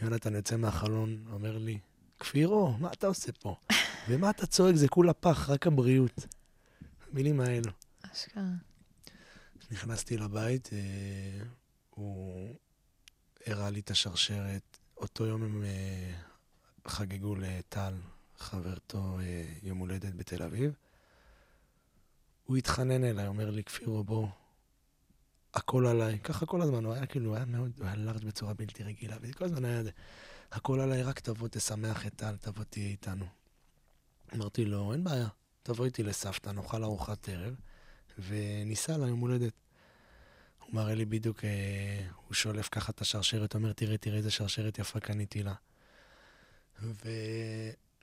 יונתן יוצא מהחלון, אומר לי, כפירו, מה אתה עושה פה? ומה אתה צועק? זה כולה פח, רק הבריאות. המילים האלו. אשכרה. נכנסתי לבית, אה, הוא הראה לי את השרשרת. אותו יום הם אה, חגגו לטל, חברתו, אה, יום הולדת בתל אביב. הוא התחנן אליי, אומר לי, כפירו, בוא, הכל עליי. ככה כל הזמן, הוא היה כאילו, הוא היה מאוד, הוא היה לארג' בצורה בלתי רגילה, וכל הזמן היה זה. הכל עליי, רק תבוא, תשמח את טל, תבוא, תהיה איתנו. אמרתי לו, אין בעיה, תבוא איתי לסבתא, נאכל ארוחת ערב, וניסע ליום הולדת. הוא מראה לי בדיוק, אה, הוא שולף ככה את השרשרת, אומר, תראה, תראה איזה שרשרת יפה קניתי לה.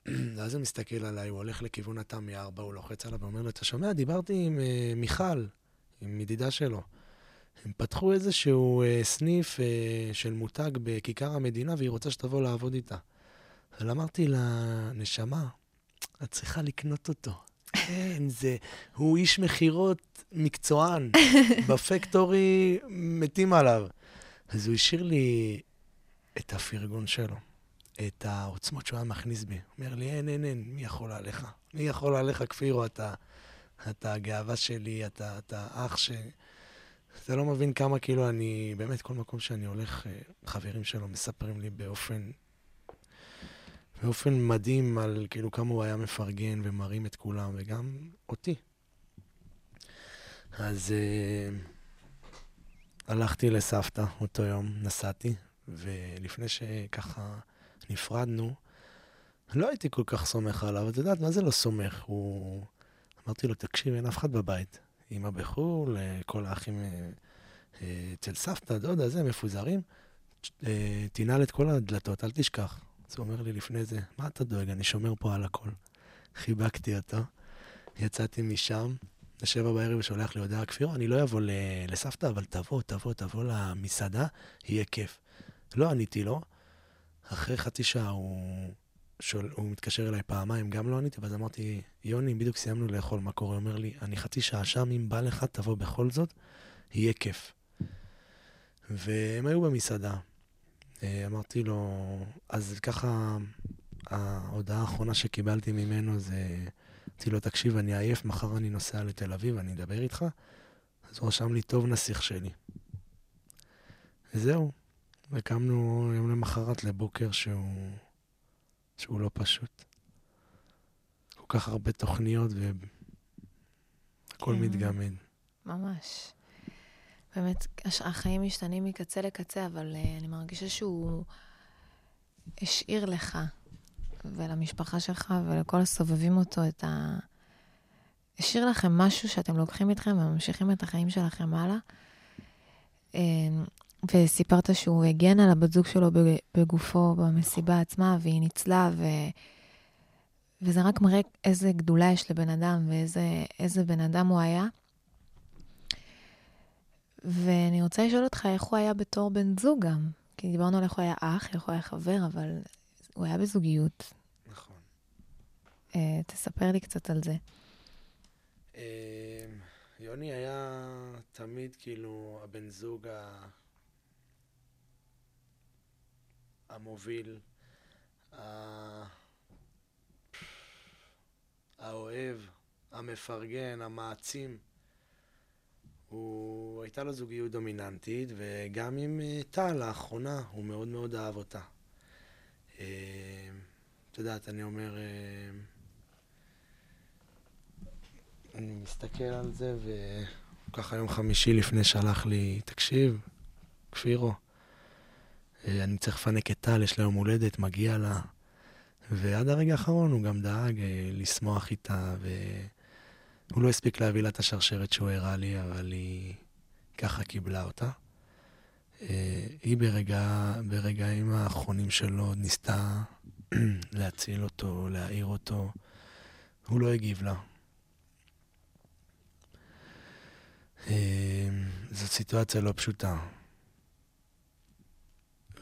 ואז הוא מסתכל עליי, הוא הולך לכיוון התמי 4, הוא לוחץ עליו ואומר לו, אתה שומע, דיברתי עם uh, מיכל, עם ידידה שלו. הם פתחו איזשהו uh, סניף uh, של מותג בכיכר המדינה, והיא רוצה שתבוא לעבוד איתה. אבל אמרתי לה, נשמה, את צריכה לקנות אותו. כן, זה... הוא איש מכירות מקצוען. בפקטורי מתים עליו. אז הוא השאיר לי את הפרגון שלו, את העוצמות שהוא היה מכניס בי. הוא אומר לי, אין, אין, אין, מי יכול עליך? מי יכול עליך, כפירו? אתה, אתה הגאווה שלי, אתה, אתה אח ש... אתה לא מבין כמה כאילו אני, באמת, כל מקום שאני הולך, אה, חברים שלו מספרים לי באופן, באופן מדהים על כאילו כמה הוא היה מפרגן ומרים את כולם, וגם אותי. אז uh, הלכתי לסבתא אותו יום, נסעתי, ולפני שככה נפרדנו, לא הייתי כל כך סומך עליו, את יודעת, מה זה לא סומך? הוא... אמרתי לו, תקשיב, אין אף אחד בבית. אמא בחו"ל, אה, כל האחים אה, אצל סבתא, דודה, זה, מפוזרים. תנעל את כל הדלתות, אל תשכח. אז הוא אומר לי לפני זה, מה אתה דואג, אני שומר פה על הכל. חיבקתי אותו, יצאתי משם, לשבע בערב ושולח לי הודעה, כפירו, אני לא אבוא לסבתא, אבל תבוא, תבוא, תבוא למסעדה, יהיה כיף. לא עניתי לו. אחרי חצי שעה הוא, שול, הוא מתקשר אליי פעמיים, גם לא עניתי, ואז אמרתי, יוני, בדיוק סיימנו לאכול, מה קורה? הוא אומר לי, אני חצי שעה שם, אם בא לך, תבוא בכל זאת, יהיה כיף. והם היו במסעדה. אה, אמרתי לו, אז ככה, ההודעה האחרונה שקיבלתי ממנו זה, אמרתי לו, תקשיב, אני עייף, מחר אני נוסע לתל אביב, אני אדבר איתך. אז הוא רשם לי, טוב נסיך שלי. וזהו, וקמנו יום למחרת לבוקר שהוא, שהוא לא פשוט. כל כך הרבה תוכניות והכל כן. מתגמד. ממש. באמת, החיים משתנים מקצה לקצה, אבל uh, אני מרגישה שהוא השאיר לך ולמשפחה שלך ולכל הסובבים אותו את ה... השאיר לכם משהו שאתם לוקחים איתכם וממשיכים את החיים שלכם הלאה. Uh, וסיפרת שהוא הגן על הבת זוג שלו בגופו במסיבה עצמה, והיא ניצלה, ו... וזה רק מראה איזה גדולה יש לבן אדם ואיזה בן אדם הוא היה. ואני רוצה לשאול אותך איך הוא היה בתור בן זוג גם. כי דיברנו על איך הוא היה אח, איך הוא היה חבר, אבל הוא היה בזוגיות. נכון. Uh, תספר לי קצת על זה. Uh, יוני היה תמיד כאילו הבן זוג ה... המוביל, האוהב, המפרגן, המעצים. הוא, הייתה לו זוגיות דומיננטית, וגם עם אה, טל, לאחרונה, הוא מאוד מאוד אהב אותה. אה, את יודעת, אני אומר, אה, אני מסתכל על זה, וככה יום חמישי לפני שלח לי, תקשיב, כפירו, אני צריך לפנק את טל, יש לה יום הולדת, מגיע לה. ועד הרגע האחרון הוא גם דאג לשמוח איתה, ו... הוא לא הספיק להביא לה את השרשרת שהוא הראה לי, אבל היא ככה קיבלה אותה. אה, היא ברגע, ברגעים האחרונים שלו ניסתה להציל אותו, להעיר אותו. הוא לא הגיב לה. אה, זו סיטואציה לא פשוטה.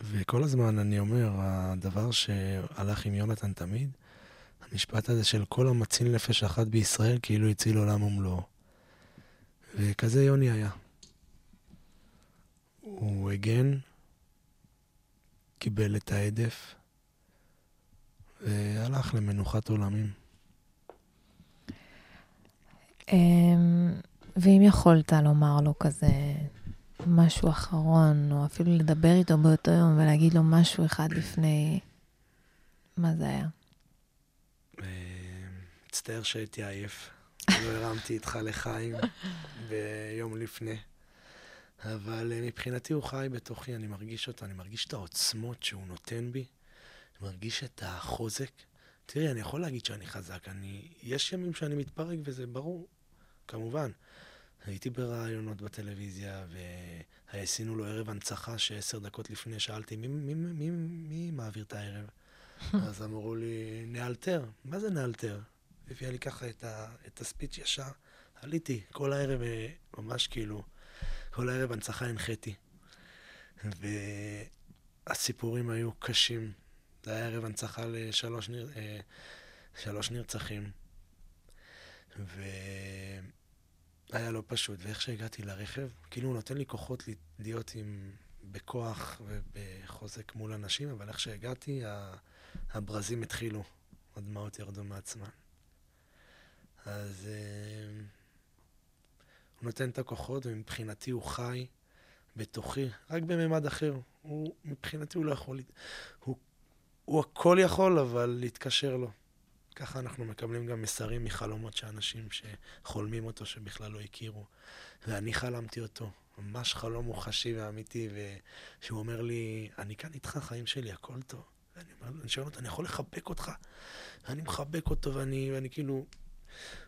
וכל הזמן אני אומר, הדבר שהלך עם יונתן תמיד, המשפט הזה של כל המציל נפש אחת בישראל כאילו הציל עולם ומלואו. וכזה יוני היה. הוא הגן, קיבל את העדף, והלך למנוחת עולמים. אמ, ואם יכולת לומר לו כזה משהו אחרון, או אפילו לדבר איתו באותו יום ולהגיד לו משהו אחד לפני, מה זה היה? מצטער שהייתי עייף. לא הרמתי איתך לחיים ביום לפני. אבל אה, מבחינתי הוא חי בתוכי, אני מרגיש אותו, אני מרגיש את העוצמות שהוא נותן בי, אני מרגיש את החוזק. תראי, אני יכול להגיד שאני חזק, אני... יש ימים שאני מתפרק וזה ברור, כמובן. הייתי בראיונות בטלוויזיה, ועשינו לו ערב הנצחה שעשר דקות לפני שאלתי, מי, מי, מי, מי, מי מעביר את הערב? אז אמרו לי, נאלתר. מה זה נאלתר? הביאה לי ככה את, ה, את הספיץ' ישר. עליתי, כל הערב אה, ממש כאילו, כל הערב הנצחה הנחיתי. והסיפורים היו קשים. זה היה ערב הנצחה לשלוש נר, אה, שלוש נרצחים. והיה לא פשוט. ואיך שהגעתי לרכב, כאילו הוא נותן לי כוחות להיות עם... בכוח ובחוזק מול אנשים, אבל איך שהגעתי, הברזים התחילו, הדמעות ירדו מעצמן. אז uh, הוא נותן את הכוחות, ומבחינתי הוא חי בתוכי, רק בממד אחר. הוא, מבחינתי הוא לא יכול, הוא, הוא הכל יכול, אבל להתקשר לו. ככה אנחנו מקבלים גם מסרים מחלומות של אנשים שחולמים אותו, שבכלל לא הכירו. ואני חלמתי אותו. ממש חלום מוחשי ואמיתי, ושהוא אומר לי, אני כאן איתך, חיים שלי, הכל טוב. ואני אומר, אני שואל אותו, אני יכול לחבק אותך? ואני מחבק אותו, ואני, ואני כאילו...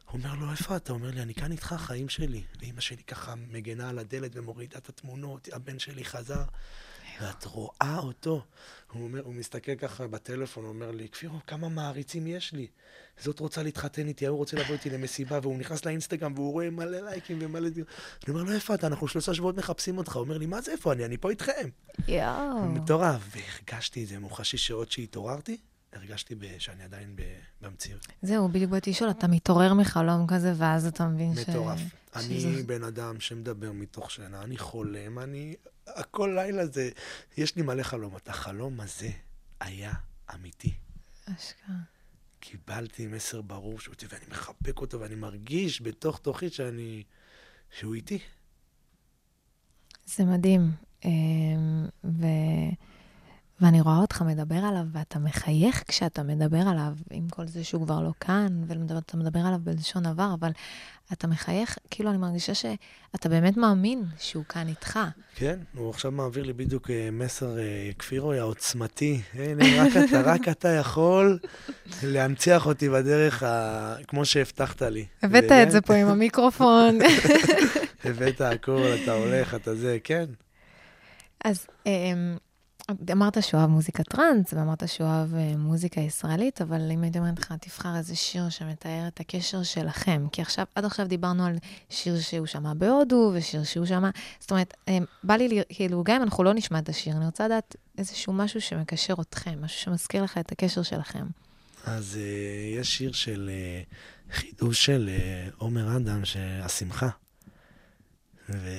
הוא אומר לו, איפה אתה? אומר לי, אני כאן איתך, חיים שלי. ואימא שלי ככה מגנה על הדלת ומורידה את התמונות, הבן שלי חזר. ואת רואה אותו. הוא, אומר, הוא מסתכל ככה בטלפון, הוא אומר לי, כפירו, כמה מעריצים יש לי. זאת רוצה להתחתן איתי, ההוא רוצה לבוא איתי למסיבה, והוא נכנס לאינסטגרם והוא רואה מלא לייקים ומלא... אני אומר לו, איפה אתה? אנחנו שלושה שבועות מחפשים אותך. הוא אומר לי, מה זה איפה אני? אני פה איתכם. יואו. מטורף. והרגשתי את זה מוחשי שעוד שהתעוררתי, הרגשתי שאני עדיין במציאות. זהו, בדיוק באתי לשאול, אתה מתעורר מחלום כזה, ואז אתה מבין ש... מטורף. אני בן אדם שמדבר מתוך שינה, אני חולם, אני... הכל לילה זה... יש לי מלא חלומות. החלום הזה היה אמיתי. אשכרה. קיבלתי מסר ברור שהוא איתי, ואני מחבק אותו, ואני מרגיש בתוך תוכי שאני... שהוא איתי. זה מדהים. אמ, ו... ואני רואה אותך מדבר עליו, ואתה מחייך כשאתה מדבר עליו, עם כל זה שהוא כבר לא כאן, ואתה מדבר עליו בלשון עבר, אבל אתה מחייך, כאילו אני מרגישה שאתה באמת מאמין שהוא כאן איתך. כן, הוא עכשיו מעביר לי בדיוק אה, מסר אה, כפירוי העוצמתי. הנה, רק אתה, רק אתה יכול להנציח אותי בדרך ה... כמו שהבטחת לי. הבאת את זה פה עם המיקרופון. הבאת הכל, אתה הולך, אתה זה, כן. אז... אמ, אמרת שהוא אוהב מוזיקה טראנס, ואמרת שהוא אוהב אה, מוזיקה ישראלית, אבל אם הייתי אומרת לך, תבחר איזה שיר שמתאר את הקשר שלכם. כי עכשיו, עד עכשיו דיברנו על שיר שהוא שמע בהודו, ושיר שהוא שמע... זאת אומרת, אה, בא לי, כאילו, גם אם אנחנו לא נשמע את השיר, אני רוצה לדעת איזשהו משהו שמקשר אתכם, משהו שמזכיר לך את הקשר שלכם. אז uh, יש שיר של uh, חידוש של עומר אדם, שהשמחה. ו...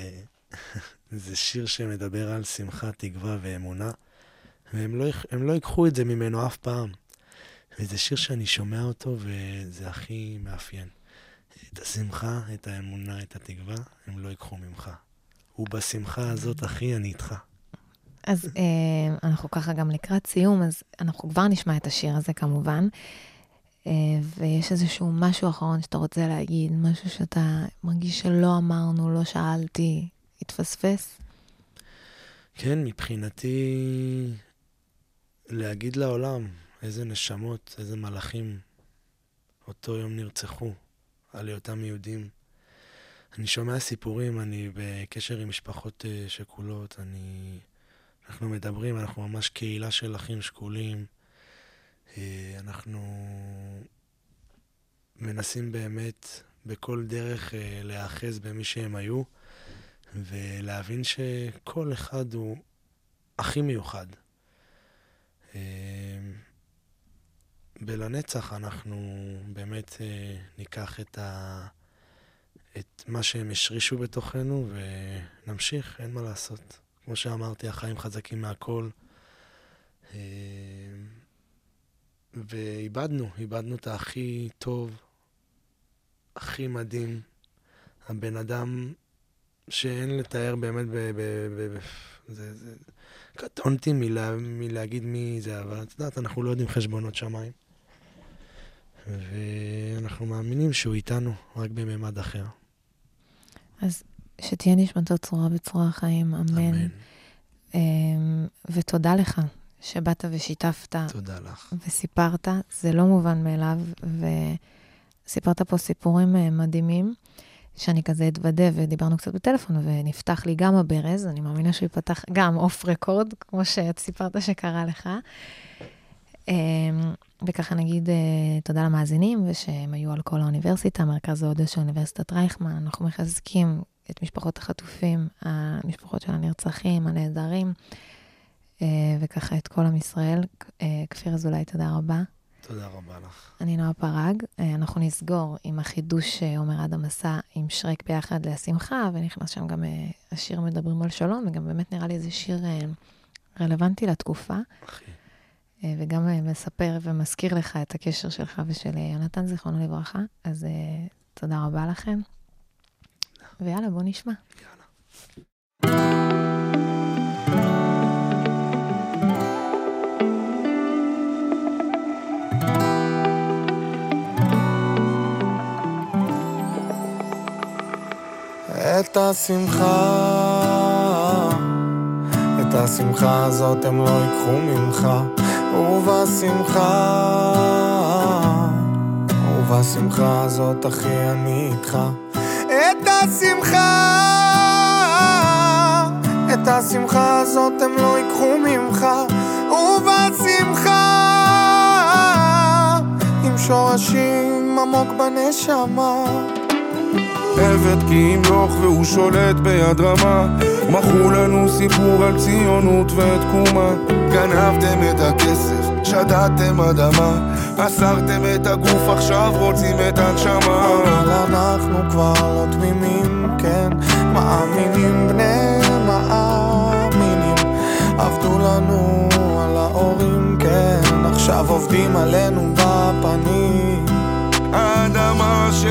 זה שיר שמדבר על שמחה, תקווה ואמונה, והם לא, לא ייקחו את זה ממנו אף פעם. וזה שיר שאני שומע אותו, וזה הכי מאפיין. את השמחה, את האמונה, את התקווה, הם לא ייקחו ממך. ובשמחה הזאת, אחי, אני איתך. אז אה, אנחנו ככה גם לקראת סיום, אז אנחנו כבר נשמע את השיר הזה כמובן. אה, ויש איזשהו משהו אחרון שאתה רוצה להגיד, משהו שאתה מרגיש שלא אמרנו, לא שאלתי, התפספס? כן, מבחינתי, להגיד לעולם איזה נשמות, איזה מלאכים אותו יום נרצחו על היותם יהודים. אני שומע סיפורים, אני בקשר עם משפחות אה, שכולות, אני... אנחנו מדברים, אנחנו ממש קהילה של אחים שכולים. אה, אנחנו מנסים באמת בכל דרך אה, להיאחז במי שהם היו. ולהבין שכל אחד הוא הכי מיוחד. אמ, ולנצח אנחנו באמת אה, ניקח את, ה... את מה שהם השרישו בתוכנו ונמשיך, אין מה לעשות. כמו שאמרתי, החיים חזקים מהכל. אמ, ואיבדנו, איבדנו את הכי טוב, הכי מדהים. הבן אדם שאין לתאר באמת, ב, ב, ב, ב, זה, זה, קטונתי מלה, מלהגיד מי זה, אבל את יודעת, אנחנו לא יודעים חשבונות שמיים. ואנחנו מאמינים שהוא איתנו, רק בממד אחר. אז שתהיה נשמתו צרורה בצרור החיים, אמן. אמן. אמ, ותודה לך שבאת ושיתפת. תודה לך. וסיפרת, זה לא מובן מאליו, וסיפרת פה סיפורים אה, מדהימים. שאני כזה אתוודה, ודיברנו קצת בטלפון, ונפתח לי גם הברז, אני מאמינה שהוא ייפתח גם אוף רקורד, כמו שאת סיפרת שקרה לך. אמ, וככה נגיד אה, תודה למאזינים, ושהם היו על כל האוניברסיטה, מרכז ההודו של אוניברסיטת רייכמן. אנחנו מחזקים את משפחות החטופים, המשפחות של הנרצחים, הנעדרים, אה, וככה את כל עם ישראל. אה, כפיר אזולאי, תודה רבה. תודה רבה לך. אני נועה פרג. אה, אנחנו נסגור עם החידוש שעומר אדם עשה עם שרק ביחד לשמחה, ונכנס שם גם אה, השיר מדברים על שלום, וגם באמת נראה לי איזה שיר אה, רלוונטי לתקופה. אחי. וגם מספר ומזכיר לך את הקשר שלך ושל יונתן, זיכרונו לברכה. אז תודה רבה לכם. ויאללה, בוא נשמע. את השמחה, את השמחה הזאת הם לא ייקחו ממך, ובשמחה, ובשמחה הזאת אחי אני איתך. את השמחה, את השמחה הזאת הם לא ייקחו ממך, ובשמחה, עם שורשים עמוק בנשמה. עבד כי ימלוך והוא שולט ביד רמה. מכרו לנו סיפור על ציונות ותקומה. גנבתם את הכסף, שדדתם אדמה. אסרתם את הגוף, עכשיו רוצים את הנשמה. אבל אנחנו כבר לא תמימים, כן, מאמינים בני מאמינים. עבדו לנו על ההורים, כן, עכשיו עובדים עלינו בפנים.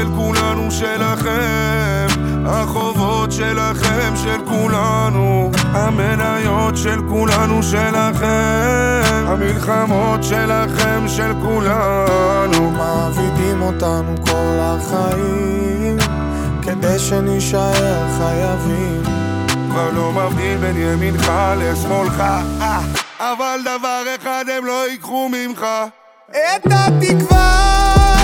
של כולנו שלכם. החובות שלכם של כולנו. המניות של כולנו שלכם. המלחמות שלכם של כולנו. מעבידים אותנו כל החיים, כדי שנישאר חייבים. כבר לא מבדיל בין ימינך לשמאלך. אה, אבל דבר אחד הם לא ייקחו ממך. את התקווה,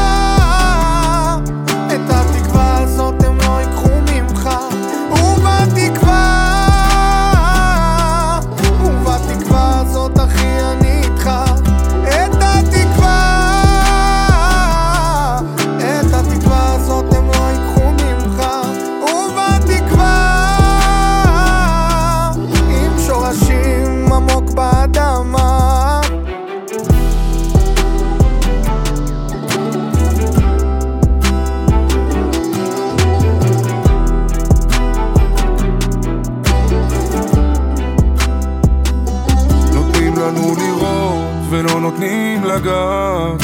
לגעת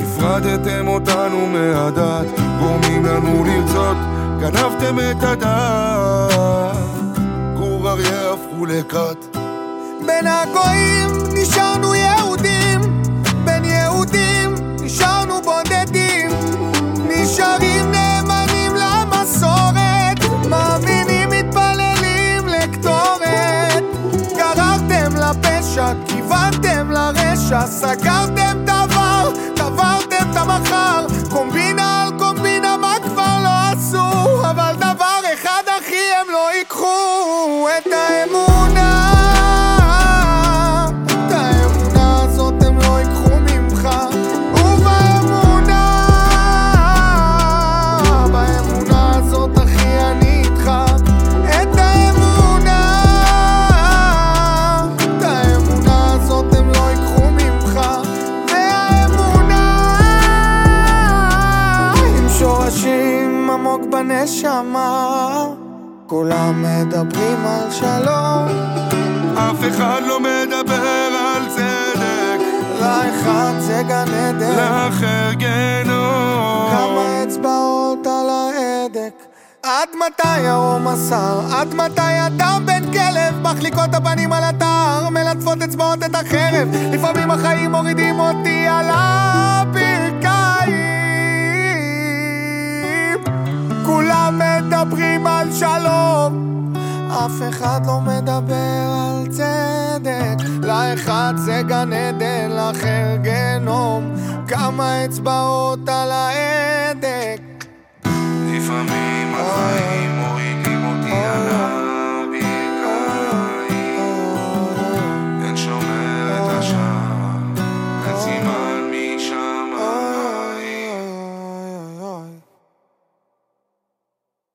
הפרדתם אותנו מהדת גורמים לנו לרצות גנבתם את הדת. גור אריה הפכו לכת. בין הגויים נשארנו יהודים, סגרתם דבר, קברתם את המחר, בנשמה. כולם מדברים על שלום, אף אחד לא מדבר על צדק לאחד זה גן עדן, לאחר גיהנום כמה אצבעות על ההדק. עד מתי ירום השר? עד מתי אדם בן כלב? מחליקות הפנים על אתר, מלטפות אצבעות את החרב. לפעמים החיים מורידים אותי על הברכיים. כולם מדברים על שלום. אף אחד לא מדבר על צדק. לאחד זה גן עדן, לאחר גנום. כמה אצבעות על ההדק. לפעמים החיים מורים